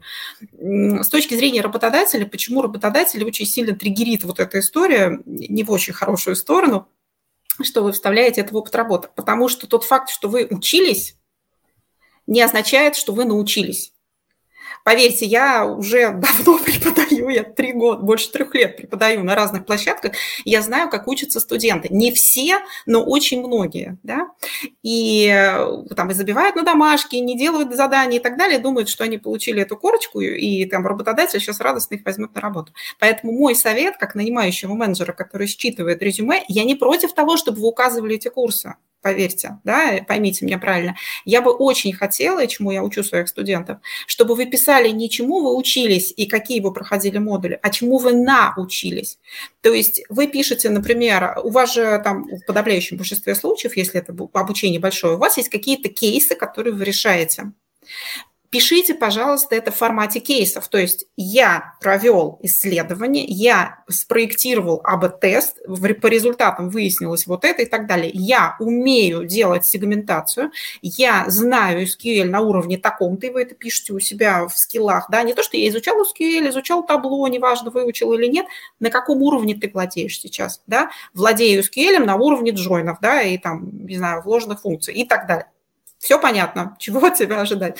С точки зрения работодателя, почему работодатель очень сильно триггерит вот эта история, не в очень хорошую сторону, что вы вставляете это в опыт работы? Потому что тот факт, что вы учились, не означает, что вы научились. Поверьте, я уже давно преподаю, я три года, больше трех лет преподаю на разных площадках, я знаю, как учатся студенты. Не все, но очень многие, да, и э, там и забивают на домашки, не делают задания и так далее, думают, что они получили эту корочку, и там работодатель сейчас радостно их возьмет на работу. Поэтому мой совет, как нанимающего менеджера, который считывает резюме, я не против того, чтобы вы указывали эти курсы поверьте, да, поймите меня правильно. Я бы очень хотела, и чему я учу своих студентов, чтобы вы писали не чему вы учились и какие вы проходили модули, а чему вы научились. То есть вы пишете, например, у вас же там в подавляющем большинстве случаев, если это обучение большое, у вас есть какие-то кейсы, которые вы решаете пишите, пожалуйста, это в формате кейсов. То есть я провел исследование, я спроектировал АБ-тест, по результатам выяснилось вот это и так далее. Я умею делать сегментацию, я знаю SQL на уровне таком-то, и вы это пишете у себя в скиллах. Да? Не то, что я изучал SQL, изучал табло, неважно, выучил или нет, на каком уровне ты владеешь сейчас. Да? Владею SQL на уровне джойнов, да, и там, не знаю, вложенных функций и так далее. Все понятно, чего от тебя ожидать.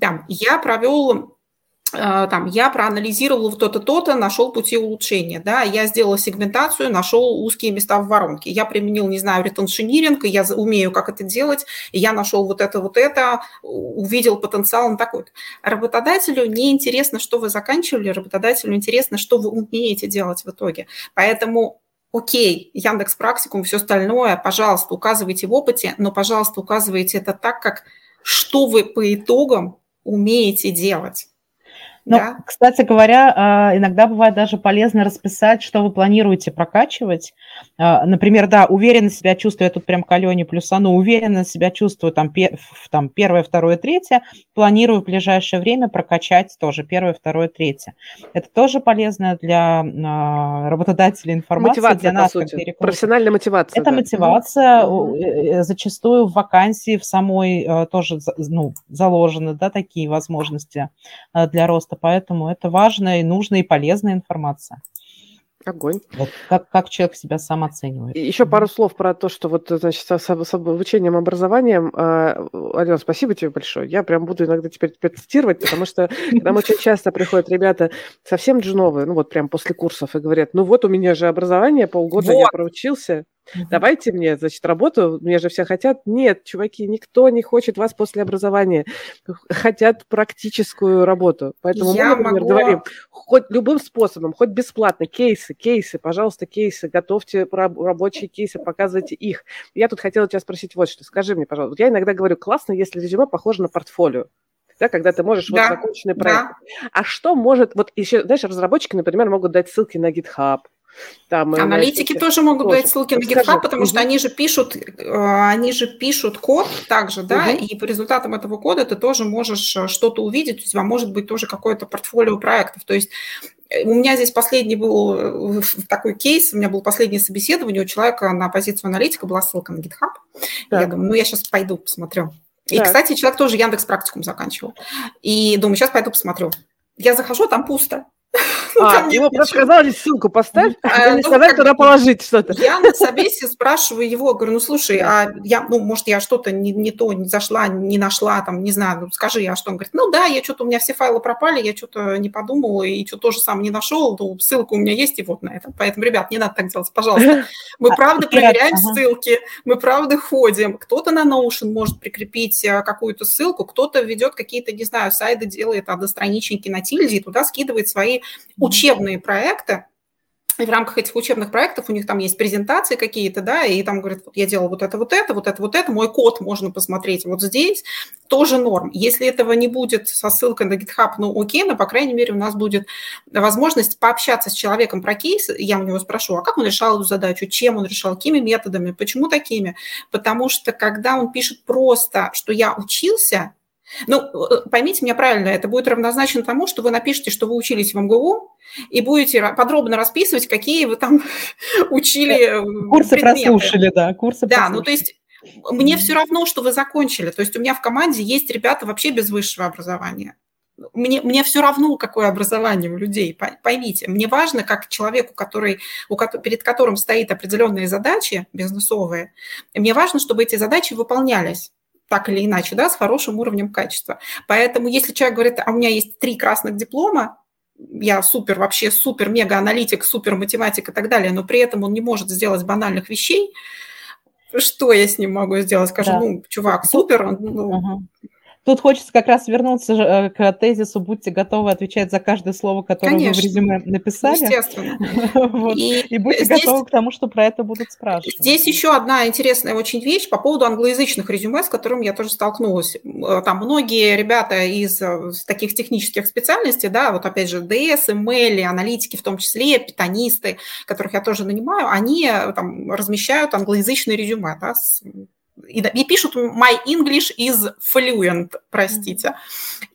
Там, я провел Э, там, я проанализировал то-то, то-то, нашел пути улучшения, да, я сделала сегментацию, нашел узкие места в воронке, я применил, не знаю, ретеншениринг, я умею, как это делать, я нашел вот это, вот это, увидел потенциал на такой-то. Работодателю не интересно, что вы заканчивали, работодателю интересно, что вы умеете делать в итоге. Поэтому окей, Яндекс Практикум, все остальное, пожалуйста, указывайте в опыте, но, пожалуйста, указывайте это так, как что вы по итогам умеете делать. Ну, да. кстати говоря, а, иногда бывает даже полезно расписать, что вы планируете прокачивать. А, например, да, уверенно себя чувствую, я тут прям к Алене плюсану, уверенно себя чувствую там, там первое, второе, третье, планирую в ближайшее время прокачать тоже первое, второе, третье. Это тоже полезно для а, работодателей информации, мотивация, для нас, сути. как Профессиональная мотивация. Это да. мотивация, mm-hmm. зачастую в вакансии в самой тоже ну, заложены да, такие возможности для роста просто, поэтому это важная и нужная и полезная информация. Огонь. Вот как, как человек себя сам оценивает. еще пару слов про то, что вот, значит, с, с, обучением, образованием. А, Алена, спасибо тебе большое. Я прям буду иногда теперь тебя цитировать, потому что к нам очень часто приходят ребята совсем джуновые, ну вот прям после курсов, и говорят, ну вот у меня же образование, полгода вот. я проучился, Давайте мне, значит, работу, мне же все хотят. Нет, чуваки, никто не хочет вас после образования. Хотят практическую работу. Поэтому Я мы, например, могу... говорим, хоть любым способом, хоть бесплатно, кейсы, кейсы, пожалуйста, кейсы, готовьте рабочие кейсы, показывайте их. Я тут хотела тебя спросить вот что. Скажи мне, пожалуйста, я иногда говорю, классно, если резюме похоже на портфолио да, когда ты можешь да, вот законченный проект. Да. А что может, вот еще, знаешь, разработчики, например, могут дать ссылки на GitHub, там, Аналитики знаете, тоже могут тоже. дать ссылки на GitHub, потому угу. что они же пишут, э, они же пишут код также, да, угу. и по результатам этого кода ты тоже можешь э, что-то увидеть, у тебя может быть тоже какое-то портфолио проектов. То есть э, у меня здесь последний был такой кейс, у меня было последнее собеседование, у человека на позицию аналитика была ссылка на GitHub. Так. Я думаю, ну я сейчас пойду посмотрю. И, так. кстати, человек тоже Яндекс практикум заканчивал. И думаю, сейчас пойду посмотрю. Я захожу, там пусто. А, ему просто сказали ссылку поставь, а, не ну, сказали туда положить что-то. Я на собесе спрашиваю его, говорю, ну слушай, а я, ну, может, я что-то не, не то, не зашла, не нашла, там, не знаю, ну, скажи, а что? Он говорит, ну да, я что-то, у меня все файлы пропали, я что-то не подумала и что тоже сам не нашел, ну, ссылка у меня есть и вот на этом. Поэтому, ребят, не надо так делать, пожалуйста. Мы а, правда проверяем ссылки, мы правда ходим. Кто-то на Notion может прикрепить э, какую-то ссылку, кто-то ведет какие-то, не знаю, сайты, делает одностраничники на тильде и туда скидывает свои учебные проекты, и в рамках этих учебных проектов у них там есть презентации какие-то, да, и там говорят, вот я делал вот это, вот это, вот это, вот это, мой код можно посмотреть вот здесь, тоже норм. Если этого не будет со ссылкой на GitHub, ну окей, но, по крайней мере, у нас будет возможность пообщаться с человеком про кейс, я у него спрошу, а как он решал эту задачу, чем он решал, какими методами, почему такими? Потому что когда он пишет просто, что я учился, ну, э, поймите меня правильно, это будет равнозначно тому, что вы напишете, что вы учились в МГУ, и будете подробно расписывать, какие вы там учили э, Курсы предметы. прослушали, да, курсы Да, прослушали. ну то есть мне все равно, что вы закончили. То есть у меня в команде есть ребята вообще без высшего образования. Мне, мне все равно, какое образование у людей, поймите. Мне важно, как человеку, который, у, перед которым стоит определенные задачи бизнесовые, мне важно, чтобы эти задачи выполнялись так или иначе, да, с хорошим уровнем качества. Поэтому если человек говорит, а у меня есть три красных диплома, я супер, вообще супер, мега аналитик, супер математик и так далее, но при этом он не может сделать банальных вещей, что я с ним могу сделать? Скажу, да. ну, чувак, супер, он, ну, угу. Тут хочется как раз вернуться э, к тезису «Будьте готовы отвечать за каждое слово, которое Конечно. вы в резюме написали». Естественно. вот. и, и будьте здесь, готовы к тому, что про это будут спрашивать. Здесь еще одна интересная очень вещь по поводу англоязычных резюме, с которым я тоже столкнулась. Э, там многие ребята из э, таких технических специальностей, да, вот опять же DS, ML, аналитики в том числе, питанисты, которых я тоже нанимаю, они там размещают англоязычные резюме, да, с и, и пишут «My English is fluent», простите.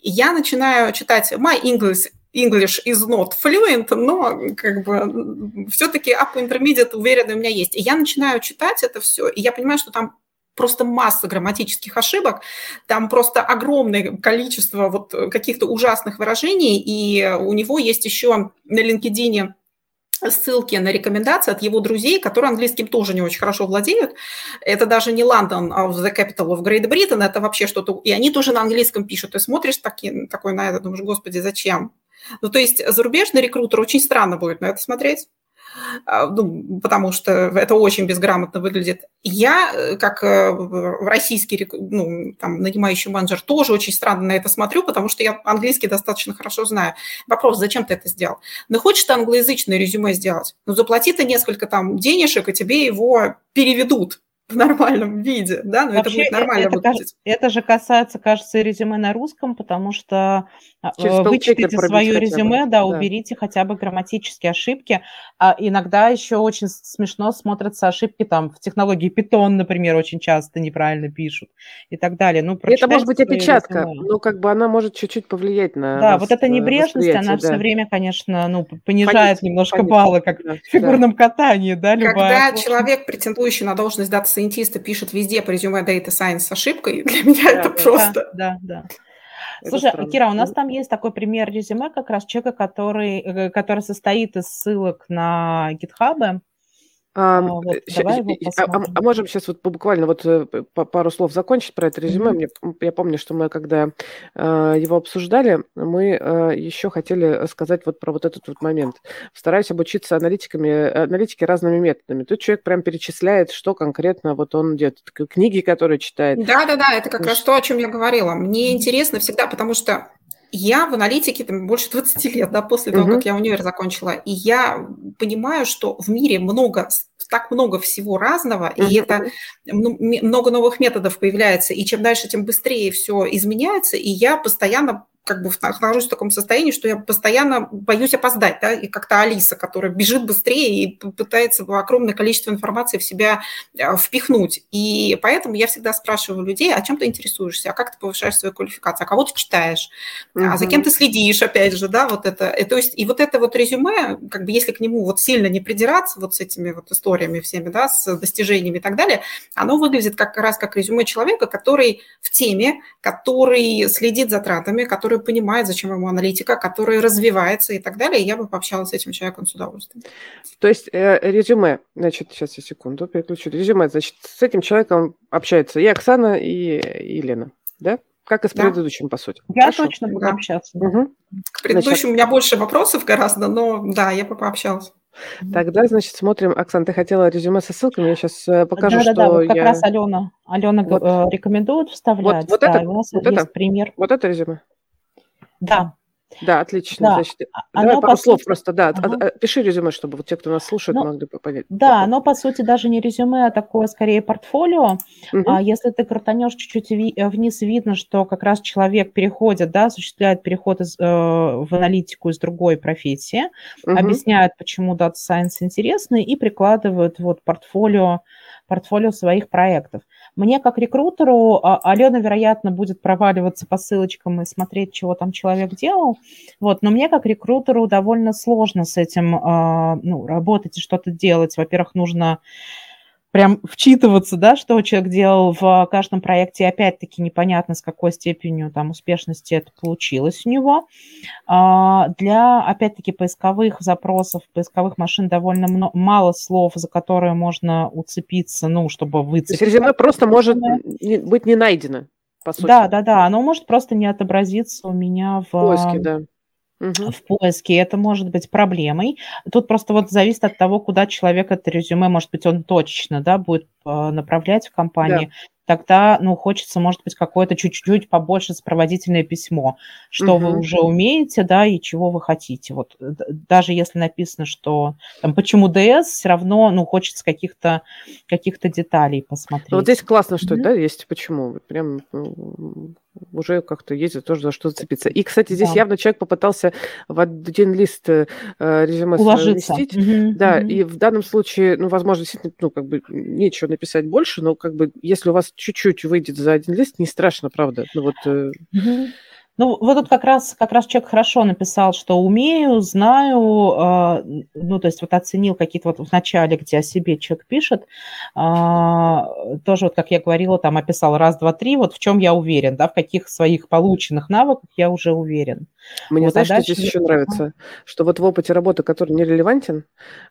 Я начинаю читать «My English English is not fluent, но как бы все-таки up intermediate уверенно у меня есть. И я начинаю читать это все, и я понимаю, что там просто масса грамматических ошибок, там просто огромное количество вот каких-то ужасных выражений, и у него есть еще на LinkedIn ссылки на рекомендации от его друзей, которые английским тоже не очень хорошо владеют. Это даже не London of the capital of Great Britain, это вообще что-то... И они тоже на английском пишут. Ты смотришь таки, такой на это, думаешь, господи, зачем? Ну, то есть зарубежный рекрутер очень странно будет на это смотреть. А, ну, потому что это очень безграмотно выглядит. Я, э, как э, российский ну, там, нанимающий менеджер, тоже очень странно на это смотрю, потому что я английский достаточно хорошо знаю. Вопрос, зачем ты это сделал? Ну, хочешь ты англоязычное резюме сделать? Ну, заплати ты несколько там денежек, и тебе его переведут в нормальном виде, да, но Вообще, это будет нормально это, выглядеть. Это же касается, кажется, резюме на русском, потому что а, Через вычтите свое резюме, да, да, уберите хотя бы грамматические ошибки. А иногда еще очень смешно смотрятся ошибки там в технологии Python, например, очень часто неправильно пишут и так далее. Ну, это может быть опечатка, но как бы она может чуть-чуть повлиять на Да, вот эта небрежность, она да. все время, конечно, ну, понижает Фонит, немножко фонит, баллы, как да, в фигурном да. катании, да, любая. Когда человек, претендующий на должность дата сайентиста пишет везде по резюме Data Science с ошибкой, для меня да, это да, просто... Да, да, да. Слушай, странно. Кира, у нас там есть такой пример резюме как раз человека, который, э, который состоит из ссылок на GitHub, а, вот, давай а, а, а можем сейчас вот буквально вот э, пару слов закончить про это резюме. Mm-hmm. Мне, я помню, что мы когда э, его обсуждали, мы э, еще хотели сказать вот про вот этот вот момент. Стараюсь обучиться аналитиками, аналитике разными методами. Тут человек прям перечисляет, что конкретно вот он делает, книги, которые читает. Да-да-да, это как раз то, о чем я говорила. Мне интересно всегда, потому что я в аналитике там, больше 20 лет, да, после того, uh-huh. как я универ закончила, и я понимаю, что в мире много, так много всего разного, uh-huh. и это много новых методов появляется, и чем дальше, тем быстрее все изменяется, и я постоянно как бы нахожусь в таком состоянии, что я постоянно боюсь опоздать, да, и как-то Алиса, которая бежит быстрее и пытается огромное количество информации в себя э, впихнуть. И поэтому я всегда спрашиваю людей, а чем ты интересуешься, а как ты повышаешь свою квалификацию, а кого ты читаешь, угу. а за кем ты следишь, опять же, да, вот это. И, то есть, и вот это вот резюме, как бы если к нему вот сильно не придираться вот с этими вот историями всеми, да, с достижениями и так далее, оно выглядит как раз как резюме человека, который в теме, который следит за тратами, который который понимает, зачем ему аналитика, который развивается и так далее, я бы пообщалась с этим человеком с удовольствием. То есть э, резюме, значит, сейчас я секунду переключу. Резюме, значит, с этим человеком общается и Оксана, и, и Елена, да? Как и с предыдущим, да. по сути. Я Хорошо. точно буду да. общаться. Угу. К предыдущему значит... у меня больше вопросов гораздо, но да, я бы пообщалась. Тогда, значит, смотрим. Оксана, ты хотела резюме со ссылками, я сейчас э, покажу, да, что да, да, вот как я... раз Алена, Алена вот. Э, рекомендует вставлять. Вот, вот да, это, у нас вот есть это, пример. Вот это резюме? Да. Да, отлично. Да. Значит, а, оно, давай пару слов сути... просто, да. Ага. Пиши резюме, чтобы вот те, кто нас слушает, ну, могли бы понять. Да, оно, по сути, даже не резюме, а такое, скорее, портфолио. Угу. Если ты крутанешь чуть-чуть вниз, видно, что как раз человек переходит, да, осуществляет переход из, э, в аналитику из другой профессии, угу. объясняет, почему Data Science интересный, и прикладывает вот портфолио, портфолио своих проектов. Мне как рекрутеру а, Алена, вероятно, будет проваливаться по ссылочкам и смотреть, чего там человек делал. Вот, но мне как рекрутеру довольно сложно с этим а, ну, работать и что-то делать. Во-первых, нужно прям вчитываться, да, что человек делал в каждом проекте, и опять-таки непонятно, с какой степенью там успешности это получилось у него. А, для, опять-таки, поисковых запросов, поисковых машин довольно много, мало слов, за которые можно уцепиться, ну, чтобы выцепить. То есть резюме просто может быть не найдено, по сути. Да, да, да, оно может просто не отобразиться у меня в... Поиске, да угу. в поиске, это может быть проблемой. Тут просто вот зависит от того, куда человек это резюме, может быть, он точечно, да, будет а, направлять в компании. Да тогда, ну, хочется, может быть, какое-то чуть-чуть побольше сопроводительное письмо, что угу. вы уже умеете, да, и чего вы хотите. Вот даже если написано, что там почему ДС, все равно, ну, хочется каких-то каких-то деталей посмотреть. Вот здесь классно, что, mm да, есть почему. Прям ну, уже как-то есть тоже за что зацепиться. И, кстати, здесь да. явно человек попытался в один лист э, резюме Уложиться. вместить. Угу, да, угу. и в данном случае, ну, возможно, действительно, ну, как бы нечего написать больше, но как бы если у вас чуть-чуть выйдет за один лист, не страшно, правда. Ну вот... Угу. Ну, вот тут как раз, как раз человек хорошо написал, что умею, знаю, э, ну, то есть вот оценил какие-то вот в начале, где о себе человек пишет, э, тоже вот, как я говорила, там описал раз, два, три, вот в чем я уверен, да, в каких своих полученных навыках я уже уверен. Мне, вот, знаешь, а что здесь еще нравится? Что вот в опыте работы, который нерелевантен,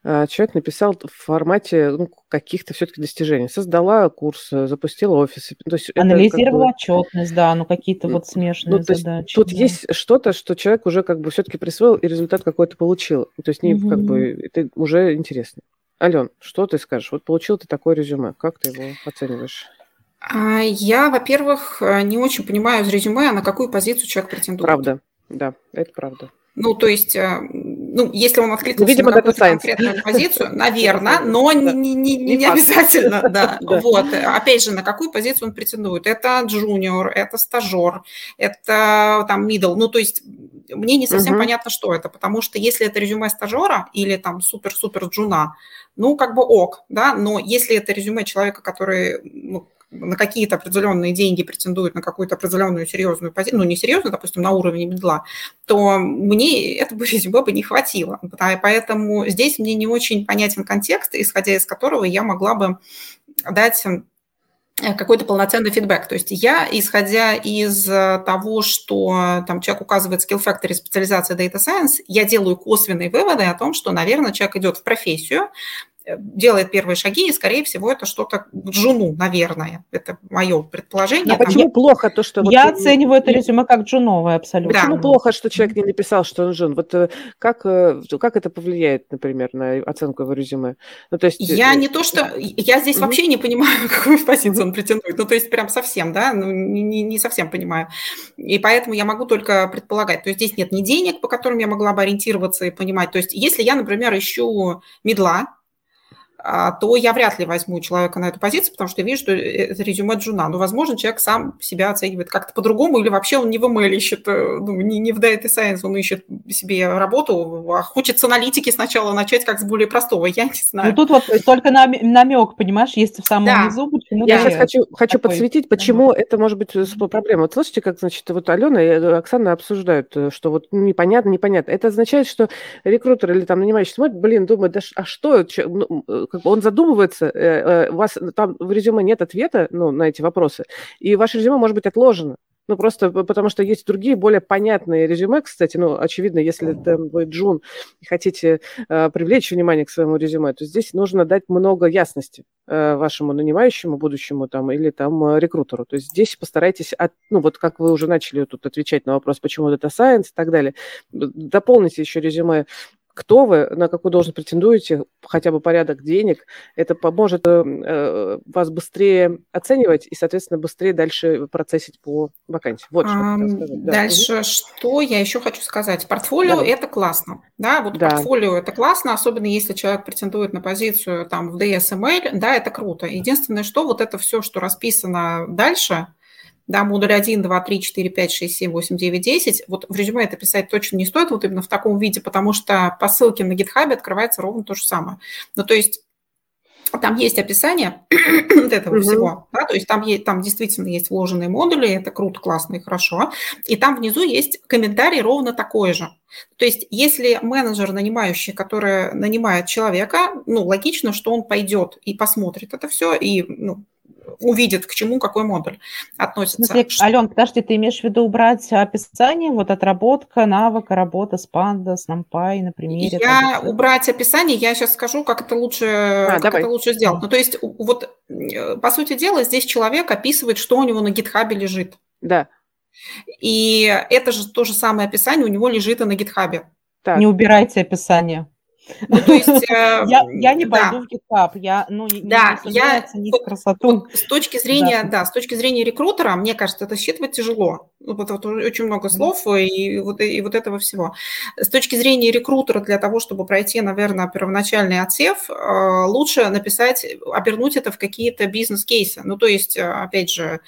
человек написал в формате ну, каких-то все-таки достижений. Создала курс, запустила офис. То есть Анализировала как бы... отчетность, да, ну какие-то вот смешные ну, задачи задачи. Тут да. есть что-то, что человек уже как бы все-таки присвоил и результат какой-то получил. То есть не угу. как бы это уже интересно. Ален, что ты скажешь? Вот получил ты такое резюме, как ты его оцениваешь? А, я, во-первых, не очень понимаю из резюме, а на какую позицию человек претендует. Правда, да, это правда. Ну, то есть, э, ну, если он откликнулся Видимо, на какую-то конкретную позицию, наверное, но не, не, не, не обязательно, да. Вот. Опять же, на какую позицию он претендует? Это джуниор, это стажер, это там middle. Ну, то есть, мне не совсем угу. понятно, что это, потому что если это резюме стажера или там супер-супер джуна, ну, как бы ок, да, но если это резюме человека, который ну, на какие-то определенные деньги претендует на какую-то определенную серьезную позицию, ну, не серьезную, допустим, на уровне медла, то мне этого резюме бы не хватило. Поэтому здесь мне не очень понятен контекст, исходя из которого я могла бы дать э, какой-то полноценный фидбэк. То есть я, исходя из того, что там человек указывает skill factor специализация Data Science, я делаю косвенные выводы о том, что, наверное, человек идет в профессию, делает первые шаги, и, скорее всего, это что-то в джуну, наверное. Это мое предположение. А Там почему я... плохо то, что... Я вот... оцениваю это резюме как джуновое абсолютно. Да. Почему плохо, что человек не написал, что он джун? Вот э, как, э, как это повлияет, например, на оценку его резюме? Ну, то есть... Я э, не то, что... Я здесь mm-hmm. вообще не понимаю, какую позицию он претендует. Ну, то есть прям совсем, да? Ну, не, не совсем понимаю. И поэтому я могу только предполагать. То есть здесь нет ни денег, по которым я могла бы ориентироваться и понимать. То есть если я, например, ищу медла, то я вряд ли возьму человека на эту позицию, потому что я вижу, что э, это резюме джуна. Но, возможно, человек сам себя оценивает как-то по-другому, или вообще он не в ML ищет, э, ну, не, не в Data Science, он ищет себе работу, а хочет с аналитики сначала начать как с более простого, я не знаю. Ну, тут вот только намек, понимаешь, есть в самом да. низу. Почему я сейчас хочу, хочу подсветить, почему да. это может быть э, проблема. Вот слышите, как, значит, вот Алена и Оксана обсуждают, что вот непонятно, непонятно. Это означает, что рекрутер или там нанимающий смотрит, блин, думает, да а что, ну, как бы он задумывается, э, э, у вас там в резюме нет ответа ну, на эти вопросы, и ваше резюме может быть отложено. Ну, просто потому что есть другие, более понятные резюме, кстати. Ну, очевидно, если там, вы джун и хотите э, привлечь внимание к своему резюме, то здесь нужно дать много ясности э, вашему нанимающему, будущему там, или там э, рекрутеру. То есть здесь постарайтесь, от, ну, вот как вы уже начали тут отвечать на вопрос, почему это science и так далее, дополните еще резюме кто вы, на какую должность претендуете, хотя бы порядок денег, это поможет э, э, вас быстрее оценивать и, соответственно, быстрее дальше процессить по вакансии. Вот что а, да. Дальше угу. что я еще хочу сказать? Портфолио да. – это классно. Да, вот да. портфолио – это классно, особенно если человек претендует на позицию там в DSML, да, это круто. Единственное, что вот это все, что расписано дальше – да, модуль 1, 2, 3, 4, 5, 6, 7, 8, 9, 10. Вот в резюме это писать точно не стоит вот именно в таком виде, потому что по ссылке на GitHub открывается ровно то же самое. Ну, то есть там есть описание вот этого mm-hmm. всего, да, то есть там, есть, там действительно есть вложенные модули, это круто, классно и хорошо, и там внизу есть комментарий ровно такой же. То есть если менеджер, нанимающий, который нанимает человека, ну, логично, что он пойдет и посмотрит это все, и ну, увидит, к чему какой модуль относится. Смысле, Ален, подожди, ты имеешь в виду убрать описание, вот отработка, навыка, работа с Panda, с NumPy на примере? Я убрать описание, я сейчас скажу, как это лучше, а, как это лучше сделать. Ну, то есть, вот, э, по сути дела, здесь человек описывает, что у него на гитхабе лежит. Да. И это же то же самое описание у него лежит и на гитхабе. Не убирайте описание. Ну, то есть, э, я, я не пойду да. в GitHub, я, ну, не, да, не я, красоту. с точки зрения, да. да, с точки зрения рекрутера, мне кажется, это считывать тяжело. Ну, вот, вот очень много слов и вот, и вот этого всего. С точки зрения рекрутера, для того, чтобы пройти, наверное, первоначальный отсев, э, лучше написать, обернуть это в какие-то бизнес-кейсы. Ну, то есть, э, опять же,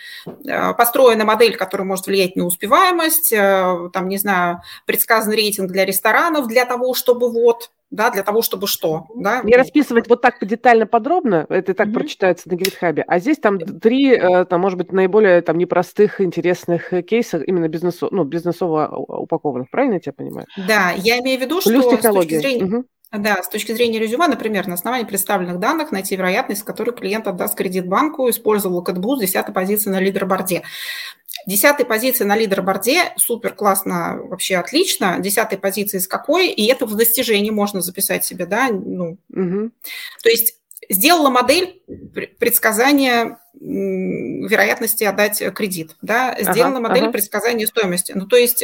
построена модель, которая может влиять на успеваемость, там, не знаю, предсказанный рейтинг для ресторанов для того, чтобы вот да, для того, чтобы что, да. Не расписывать вот так детально, подробно, это так mm-hmm. прочитается на GitHub, а здесь там три, э, там, может быть, наиболее там непростых, интересных кейсов именно бизнесо, ну, бизнесово упакованных, правильно я тебя понимаю? Да, я имею в виду, Плюс что технологии. с точки зрения... Mm-hmm. Да, с точки зрения резюме, например, на основании представленных данных найти вероятность, с которой клиент отдаст кредит банку, использовал с 10 позиции на лидерборде. Десятой позиции на лидерборде, супер классно, вообще отлично. Десятой позиции с какой? И это в достижении можно записать себе, да? Ну, угу. То есть сделала модель предсказания вероятности отдать кредит, да? Сделана ага, модель ага. предсказания стоимости. Ну, то есть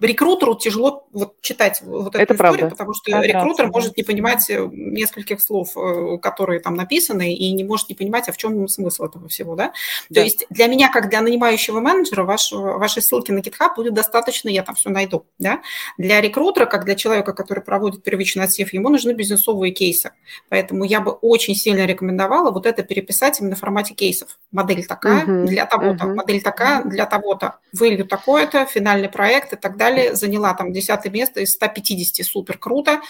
рекрутеру тяжело вот читать вот эту это историю, правда. потому что это рекрутер правда. может не понимать э, нескольких слов, э, которые там написаны, и не может не понимать, а в чем смысл этого всего, да? да. То есть для меня, как для нанимающего менеджера, ваш, вашей ссылки на GitHub будет достаточно, я там все найду, да? Для рекрутера, как для человека, который проводит первичный отсев, ему нужны бизнесовые кейсы. Поэтому я бы очень сильно рекомендовала вот это переписать именно в формате кейсов. Модель такая угу, для того-то, угу. модель такая для того-то, value такое-то, финальный проект и так далее, заняла там десятое место из 150, супер круто,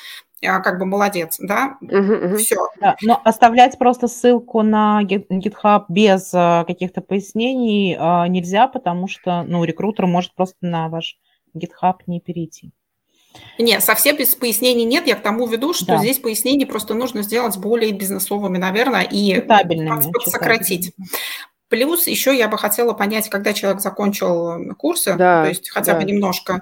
а, как бы молодец, да, угу, все. Да, но оставлять просто ссылку на GitHub без а, каких-то пояснений а, нельзя, потому что, ну, рекрутер может просто на ваш GitHub не перейти. Нет, совсем без пояснений нет. Я к тому веду, что да. здесь пояснения просто нужно сделать более бизнесовыми, наверное, и сократить. Плюс еще я бы хотела понять, когда человек закончил курсы, да, то есть хотя да. бы немножко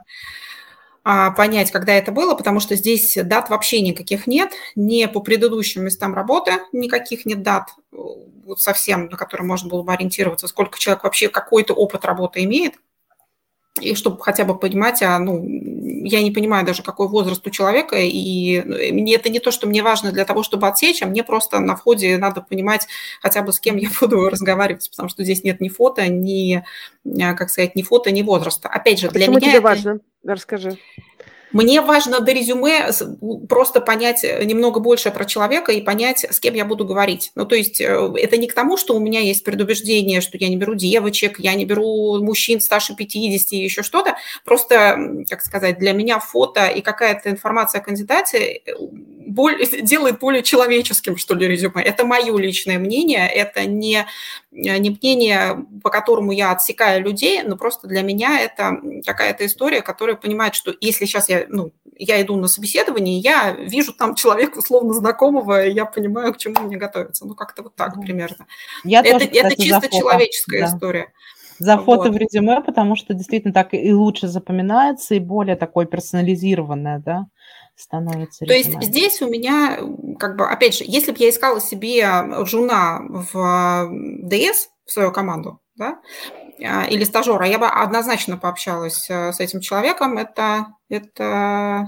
а, понять, когда это было, потому что здесь дат вообще никаких нет, не по предыдущим местам работы никаких нет дат, вот совсем, на которые можно было бы ориентироваться, сколько человек вообще какой-то опыт работы имеет и чтобы хотя бы понимать, а, ну, я не понимаю даже, какой возраст у человека, и мне это не то, что мне важно для того, чтобы отсечь, а мне просто на входе надо понимать хотя бы с кем я буду разговаривать, потому что здесь нет ни фото, ни, а, как сказать, ни фото, ни возраста. Опять же, для Почему меня тебе это... важно? Расскажи. Мне важно до резюме просто понять э, немного больше про человека и понять, с кем я буду говорить. Ну, то есть э, это не к тому, что у меня есть предубеждение, что я не беру девочек, я не беру мужчин старше 50 и еще что-то. Просто, как сказать, для меня фото и какая-то информация о кандидате э, делает более человеческим, что ли, резюме. Это мое личное мнение, это не, не мнение, по которому я отсекаю людей, но просто для меня это какая-то история, которая понимает, что если сейчас я, ну, я иду на собеседование, я вижу там человека условно знакомого, и я понимаю, к чему мне готовиться. Ну, как-то вот так примерно. Я это, тоже, кстати, это чисто человеческая да. история за фото вот. в резюме, потому что действительно так и лучше запоминается, и более такое персонализированное, да становится. То есть здесь у меня, как бы, опять же, если бы я искала себе жуна в ДС, в свою команду, да, а, или стажера, я бы однозначно пообщалась э, с этим человеком. Это, это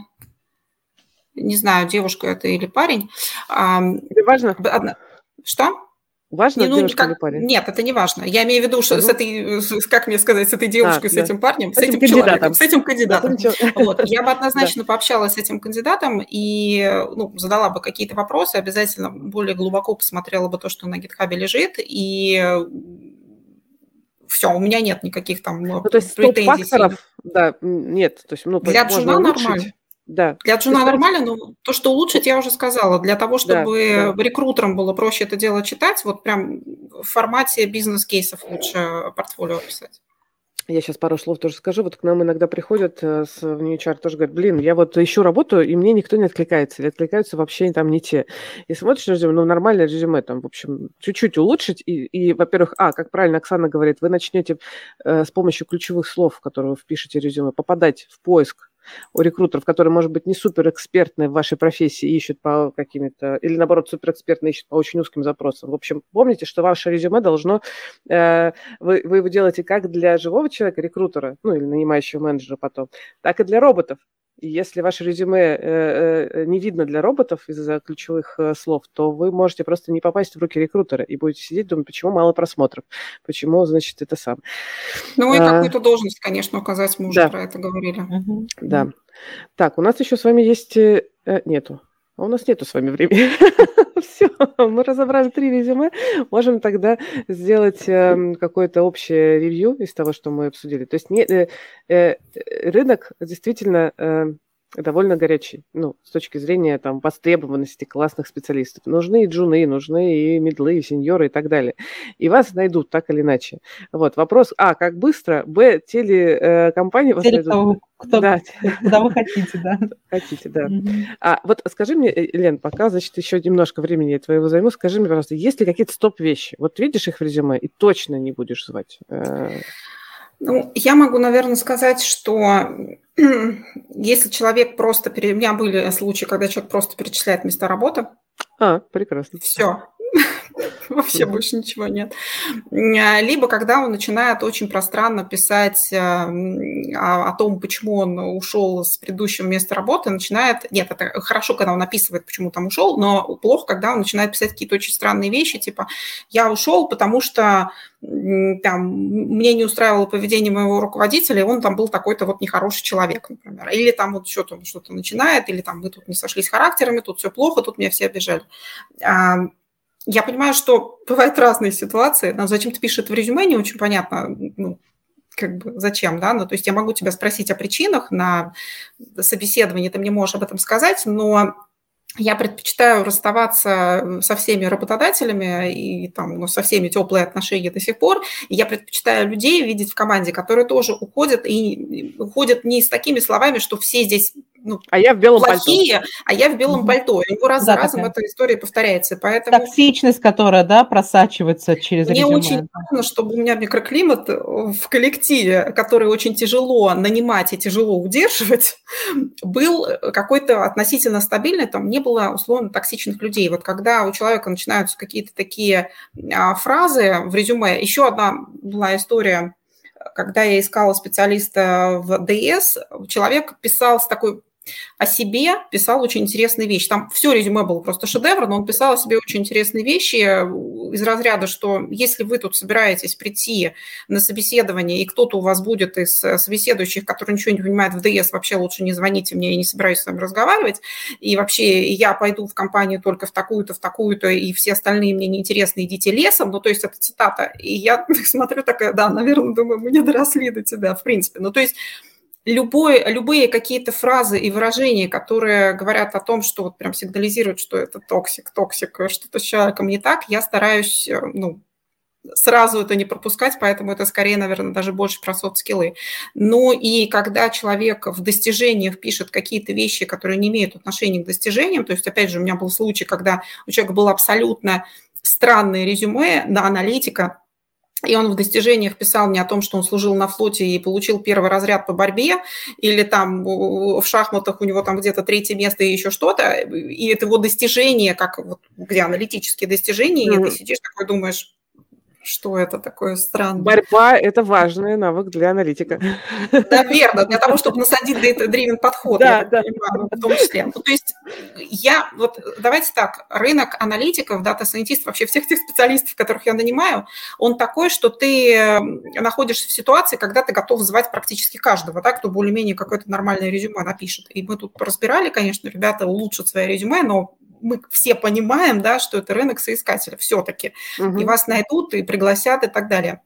не знаю, девушка это или парень. Это важно? Что? Важно, не, ну, девушка как... или парень? Нет, это не важно. Я имею в виду, что угу. с этой, как мне сказать, с этой девушкой, а, с да. этим парнем, с, с этим, этим человеком, с этим кандидатом. Вот. Я бы однозначно да. пообщалась с этим кандидатом и ну, задала бы какие-то вопросы, обязательно более глубоко посмотрела бы то, что на гитхабе лежит, и все, у меня нет никаких там ну, то есть претензий. факторов, да, нет. То есть, ну, Для джуна нормально. Да. Для джуна нормально, но то, что улучшить, я уже сказала. Для того, чтобы да, да. рекрутерам было проще это дело читать, вот прям в формате бизнес-кейсов лучше портфолио писать. Я сейчас пару слов тоже скажу. Вот к нам иногда приходят э, с в HR, тоже говорят, блин, я вот ищу работу, и мне никто не откликается, или откликаются вообще там не те. И смотришь резюме, ну, нормальное резюме, там, в общем, чуть-чуть улучшить, и, и во-первых, а, как правильно Оксана говорит, вы начнете э, с помощью ключевых слов, которые вы впишете в резюме, попадать в поиск у рекрутеров, которые, может быть, не суперэкспертные в вашей профессии, ищут по каким-то, или наоборот, суперэкспертные ищут по очень узким запросам. В общем, помните, что ваше резюме должно, э, вы, вы его делаете как для живого человека, рекрутера, ну или нанимающего менеджера потом, так и для роботов. Если ваше резюме э, э, не видно для роботов из-за ключевых э, слов, то вы можете просто не попасть в руки рекрутера и будете сидеть, думать, почему мало просмотров, почему, значит, это сам. Ну и а, какую-то должность, конечно, указать, мы уже да. про это говорили. Угу. Да. Так, у нас еще с вами есть... Нету. А у нас нету с вами времени. Все, мы разобрали три резюме. Можем тогда сделать э, какое-то общее ревью из того, что мы обсудили. То есть не, э, э, рынок действительно э, довольно горячий, ну, с точки зрения там востребованности классных специалистов. Нужны и джуны, нужны и медлы, и сеньоры и так далее. И вас найдут так или иначе. Вот, вопрос, а, как быстро, б, телекомпании вас найдут. Того, кто, да. Куда вы хотите, да. Хотите, да. А вот скажи мне, э, Лен, пока, значит, еще немножко времени я твоего займу, скажи мне, пожалуйста, есть ли какие-то стоп-вещи? Вот видишь их в резюме и точно не будешь звать? Ну, я могу, наверное, сказать, что если человек просто... У меня были случаи, когда человек просто перечисляет места работы. А, прекрасно. Все. Вообще больше ничего нет. А, либо когда он начинает очень пространно писать а, о, том, почему он ушел с предыдущего места работы, начинает... Нет, это хорошо, когда он описывает, почему там ушел, но плохо, когда он начинает писать какие-то очень странные вещи, типа «я ушел, потому что там, мне не устраивало поведение моего руководителя, и он там был такой-то вот нехороший человек, например. Или там вот что-то что-то начинает, или там мы тут не сошлись характерами, тут все плохо, тут меня все обижали. Я понимаю, что бывают разные ситуации. Нам зачем ты пишешь это в резюме, не очень понятно, ну, как бы зачем, да, ну, то есть я могу тебя спросить о причинах на собеседовании, ты мне можешь об этом сказать, но я предпочитаю расставаться со всеми работодателями и там, ну, со всеми теплые отношения до сих пор. И я предпочитаю людей видеть в команде, которые тоже уходят и уходят не с такими словами, что все здесь ну, а я в белом плохие, пальто. а я в белом угу. пальто. И раз да, за разом такая. эта история повторяется. Поэтому... Токсичность, которая, да, просачивается через Мне резюме. очень важно, чтобы у меня микроклимат в коллективе, который очень тяжело нанимать и тяжело удерживать, был какой-то относительно стабильный, там не было условно токсичных людей. Вот когда у человека начинаются какие-то такие а, фразы в резюме, еще одна была история, когда я искала специалиста в ДС, человек писал с такой о себе писал очень интересные вещи. Там все резюме было просто шедевр, но он писал о себе очень интересные вещи из разряда, что если вы тут собираетесь прийти на собеседование, и кто-то у вас будет из собеседующих, который ничего не понимает в ДС, вообще лучше не звоните мне, я не собираюсь с вами разговаривать, и вообще я пойду в компанию только в такую-то, в такую-то, и все остальные мне неинтересны, идите лесом, ну, то есть это цитата. И я смотрю такая, да, наверное, думаю, мы не доросли до тебя, в принципе. Ну, то есть любой, любые какие-то фразы и выражения, которые говорят о том, что вот прям сигнализируют, что это toxic, toxic, что-то с человеком не так, я стараюсь, э, ну, сразу это не пропускать, поэтому это скорее, наверное, даже больше про софт-скиллы. Ну и когда человек в достижениях пишет какие-то вещи, которые не имеют отношения к достижениям, то есть, опять же, у меня был случай, когда у человека было абсолютно странное резюме на аналитика, и он в достижениях писал мне о том, что он служил на флоте и получил первый разряд по борьбе, или там в шахматах у него там где-то третье место и еще что-то, и это его достижение, как вот, где аналитические достижения, mm-hmm. и ты сидишь такой думаешь, что это такое странное. Борьба – это важный навык для аналитика. Наверное, для того, чтобы насадить data-driven подход, да, я да. понимаю, в том числе. Ну, то есть я, вот давайте так, рынок аналитиков, дата-сайентистов, вообще всех тех специалистов, которых я нанимаю, он такой, что ты находишься в ситуации, когда ты готов звать практически каждого, да, кто более-менее какое-то нормальное резюме напишет. И мы тут разбирали, конечно, ребята улучшат свое резюме, но мы все понимаем, да, что это рынок соискателя все-таки. Угу. И вас найдут, и пригласят, и так далее.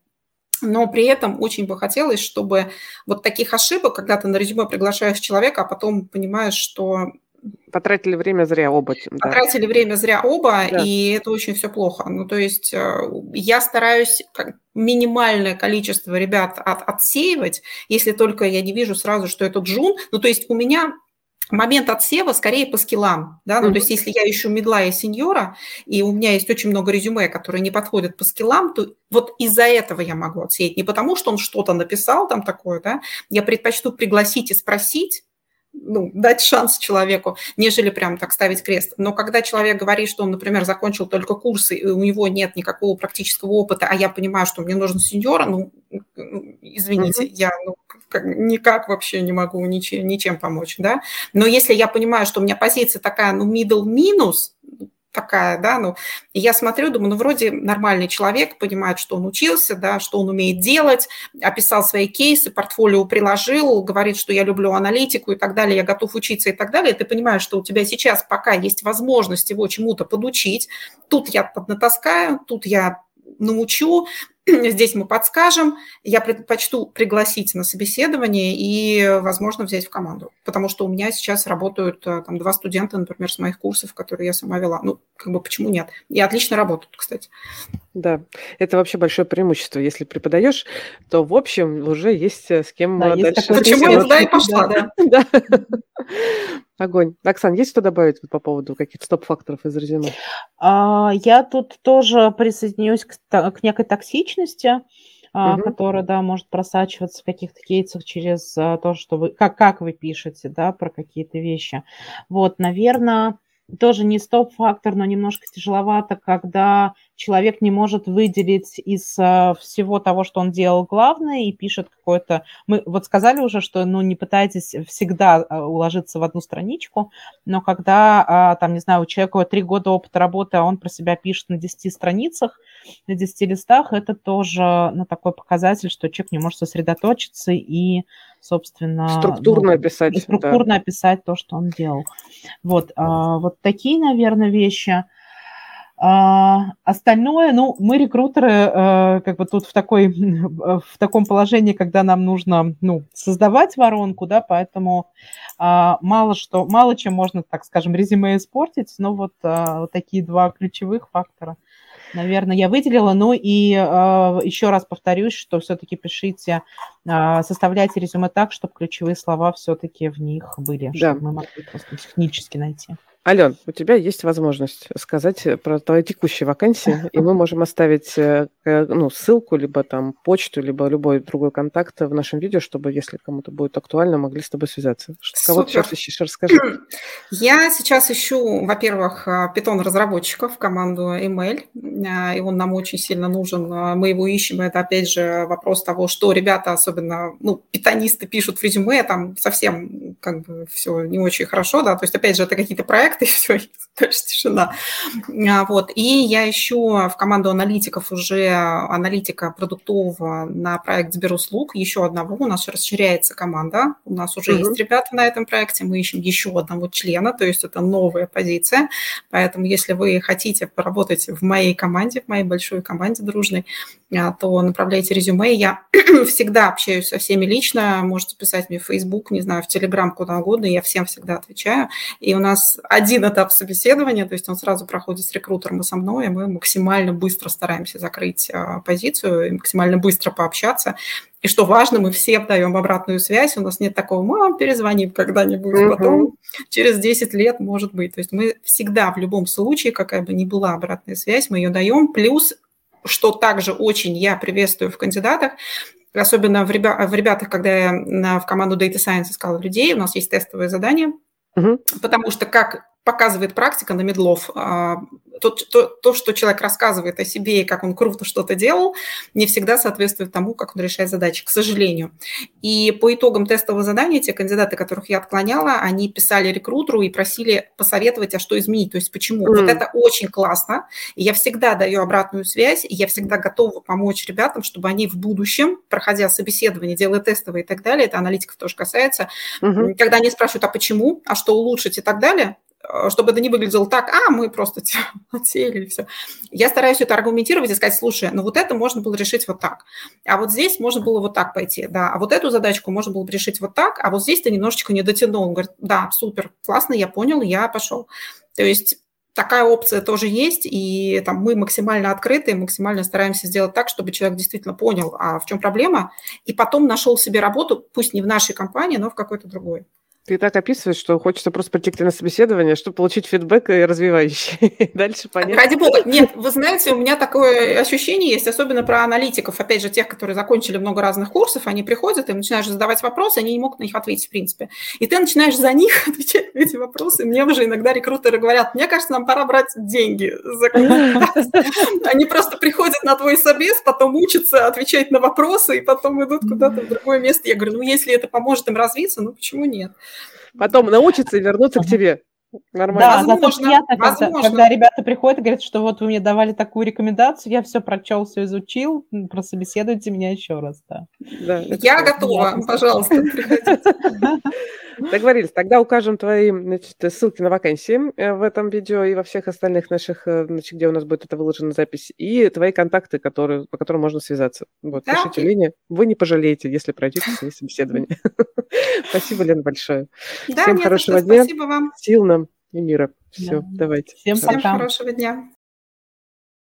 Но при этом очень бы хотелось, чтобы вот таких ошибок, когда ты на резюме приглашаешь человека, а потом понимаешь, что Потратили время зря оба. Потратили да. время зря оба, да. и это очень все плохо. Ну, то есть э, я стараюсь минимальное количество ребят от, отсеивать, если только я не вижу сразу, что это джун. Ну, то есть у меня момент отсева скорее по скиллам, да, ну, mm-hmm. то есть если я ищу медла и сеньора, и у меня есть очень много резюме, которые не подходят по скиллам, то вот из-за этого я могу отсеять, не потому что он что-то написал там такое, да, я предпочту пригласить и спросить, ну, дать шанс человеку, нежели прям так ставить крест. Но когда человек говорит, что он, например, закончил только курсы, и у него нет никакого практического опыта, а я понимаю, что мне нужен сеньора, ну, извините, mm-hmm. я ну, никак вообще не могу ничем, ничем помочь, да. Но если я понимаю, что у меня позиция такая, ну, middle минус, такая, да, ну, я смотрю, думаю, ну, вроде нормальный человек, понимает, что он учился, да, что он умеет делать, описал свои кейсы, портфолио приложил, говорит, что я люблю аналитику и так далее, я готов учиться и так далее, ты понимаешь, что у тебя сейчас пока есть возможность его чему-то подучить, тут я поднатаскаю, тут я научу, здесь мы подскажем, я предпочту пригласить на собеседование и, возможно, взять в команду. Потому что у меня сейчас работают э, там два студента, например, с моих курсов, которые я сама вела. Ну, как бы почему нет? И отлично работают, кстати. Да, это вообще большое преимущество. Если преподаешь, то, в общем, уже есть э, с кем да, дальше. Почему я туда и пошла, да. Огонь. Оксан, есть что добавить по поводу каких-то стоп-факторов из резюме? А, я тут тоже присоединюсь к, к некой токсичности, угу. которая, да, может просачиваться в каких-то кейсах через а, то, что вы, как, как вы пишете, да, про какие-то вещи. Вот, наверное, тоже не стоп-фактор, но немножко тяжеловато, когда человек не может выделить из uh, всего того, что он делал главное, и пишет какое-то... Мы вот сказали уже, что ну, не пытайтесь всегда uh, уложиться в одну страничку, но когда, uh, там, не знаю, у человека три года опыта работы, а он про себя пишет на 10 страницах, на 10 листах, это тоже ну, такой показатель, что человек не может сосредоточиться и собственно... Структурно ну, описать. Структурно да. описать то, что он делал. Вот, а, вот такие, наверное, вещи. А, остальное, ну, мы рекрутеры а, как бы тут в, такой, в таком положении, когда нам нужно, ну, создавать воронку, да, поэтому а, мало что, мало чем можно, так скажем, резюме испортить, но вот, а, вот такие два ключевых фактора – наверное, я выделила. Ну и э, еще раз повторюсь, что все-таки пишите, э, составляйте резюме так, чтобы ключевые слова все-таки в них были, да. чтобы мы могли просто технически найти. Ален, у тебя есть возможность сказать про твои текущие вакансии, и мы можем оставить э, э, ну, ссылку, либо там почту, либо любой другой контакт в нашем видео, чтобы, если кому-то будет актуально, могли с тобой связаться. Кого ты сейчас ищешь? Расскажи. Я сейчас ищу, во-первых, питон-разработчиков, команду э, и он нам очень сильно нужен. Мы его ищем, это, опять же, вопрос того, что ребята, особенно, ну, питонисты пишут в резюме, там совсем как бы все не очень хорошо, да, то есть, опять же, это какие-то проекты, проект, и все, дальше тишина. А, вот. И я ищу в команду аналитиков уже аналитика продуктового на проект Сберуслуг, еще одного. У нас расширяется команда, у нас уже mm-hmm. есть ребята на этом проекте, мы ищем еще одного члена, то есть это новая позиция. Поэтому если вы хотите поработать в моей команде, в моей большой команде дружной, а, то направляйте резюме. Я всегда общаюсь со всеми лично, можете писать мне в Facebook, не знаю, в Telegram, куда угодно, я всем всегда отвечаю. И у нас один этап собеседования, то есть он сразу проходит с рекрутером и со мной, и мы максимально быстро стараемся закрыть а, позицию, и максимально быстро пообщаться. И что важно, мы все даем обратную связь, у нас нет такого, мам, перезвоним когда-нибудь, uh-huh. потом через 10 лет, может быть. То есть мы всегда в любом случае, какая бы ни была обратная связь, мы ее даем. Плюс, что также очень я приветствую в кандидатах, особенно в, ребя- в ребятах, когда я в команду Data Science искала людей, у нас есть тестовые задания, Угу. Потому что как показывает практика на медлов. А, то, то, то, что человек рассказывает о себе и как он круто что-то делал, не всегда соответствует тому, как он решает задачи, к сожалению. И по итогам тестового задания те кандидаты, которых я отклоняла, они писали рекрутеру и просили посоветовать, а что изменить, то есть почему. Mm. Вот это очень классно. И я всегда даю обратную связь, и я всегда готова помочь ребятам, чтобы они в будущем, проходя собеседование, делая тестовые и так далее, это аналитиков тоже касается, mm-hmm. когда они спрашивают, а почему, а что улучшить и так далее, чтобы это не выглядело так, а, мы просто отсеяли и все. Я стараюсь это аргументировать и сказать, слушай, ну вот это можно было решить вот так, а вот здесь можно было вот так пойти, да, а вот эту задачку можно было бы решить вот так, а вот здесь ты немножечко не дотянул. Он говорит, да, супер, классно, я понял, я пошел. То есть такая опция тоже есть, и там мы максимально открыты, максимально стараемся сделать так, чтобы человек действительно понял, а в чем проблема, и потом нашел себе работу, пусть не в нашей компании, но в какой-то другой. Ты так описываешь, что хочется просто прийти к тебе на собеседование, чтобы получить фидбэк и развивающий. Дальше понятно. Ради бога. Нет, вы знаете, у меня такое ощущение есть, особенно про аналитиков, опять же, тех, которые закончили много разных курсов, они приходят, и начинаешь задавать вопросы, они не могут на них ответить, в принципе. И ты начинаешь за них отвечать на эти вопросы. Мне уже иногда рекрутеры говорят, мне кажется, нам пора брать деньги за Они просто приходят на твой собес, потом учатся отвечать на вопросы, и потом идут куда-то в другое место. Я говорю, ну, если это поможет им развиться, ну, почему нет? Потом научиться и вернуться к тебе. Нормально. Да, возможно, зато приятно, когда, когда ребята приходят и говорят, что вот вы мне давали такую рекомендацию, я все прочел, все изучил, прособеседуйте меня еще раз. Да. Да, я готова, приятно. пожалуйста, приходите. Договорились. Тогда укажем твои значит, ссылки на вакансии э, в этом видео и во всех остальных наших, э, значит, где у нас будет это выложена запись, и твои контакты, которые, по которым можно связаться. Вот, да? пишите Лене. Вы не пожалеете, если пройдете свои собеседования. Спасибо, Лена, большое. Всем хорошего дня. Спасибо вам. Сил нам и мира. Все, давайте. Всем, Всем хорошего дня.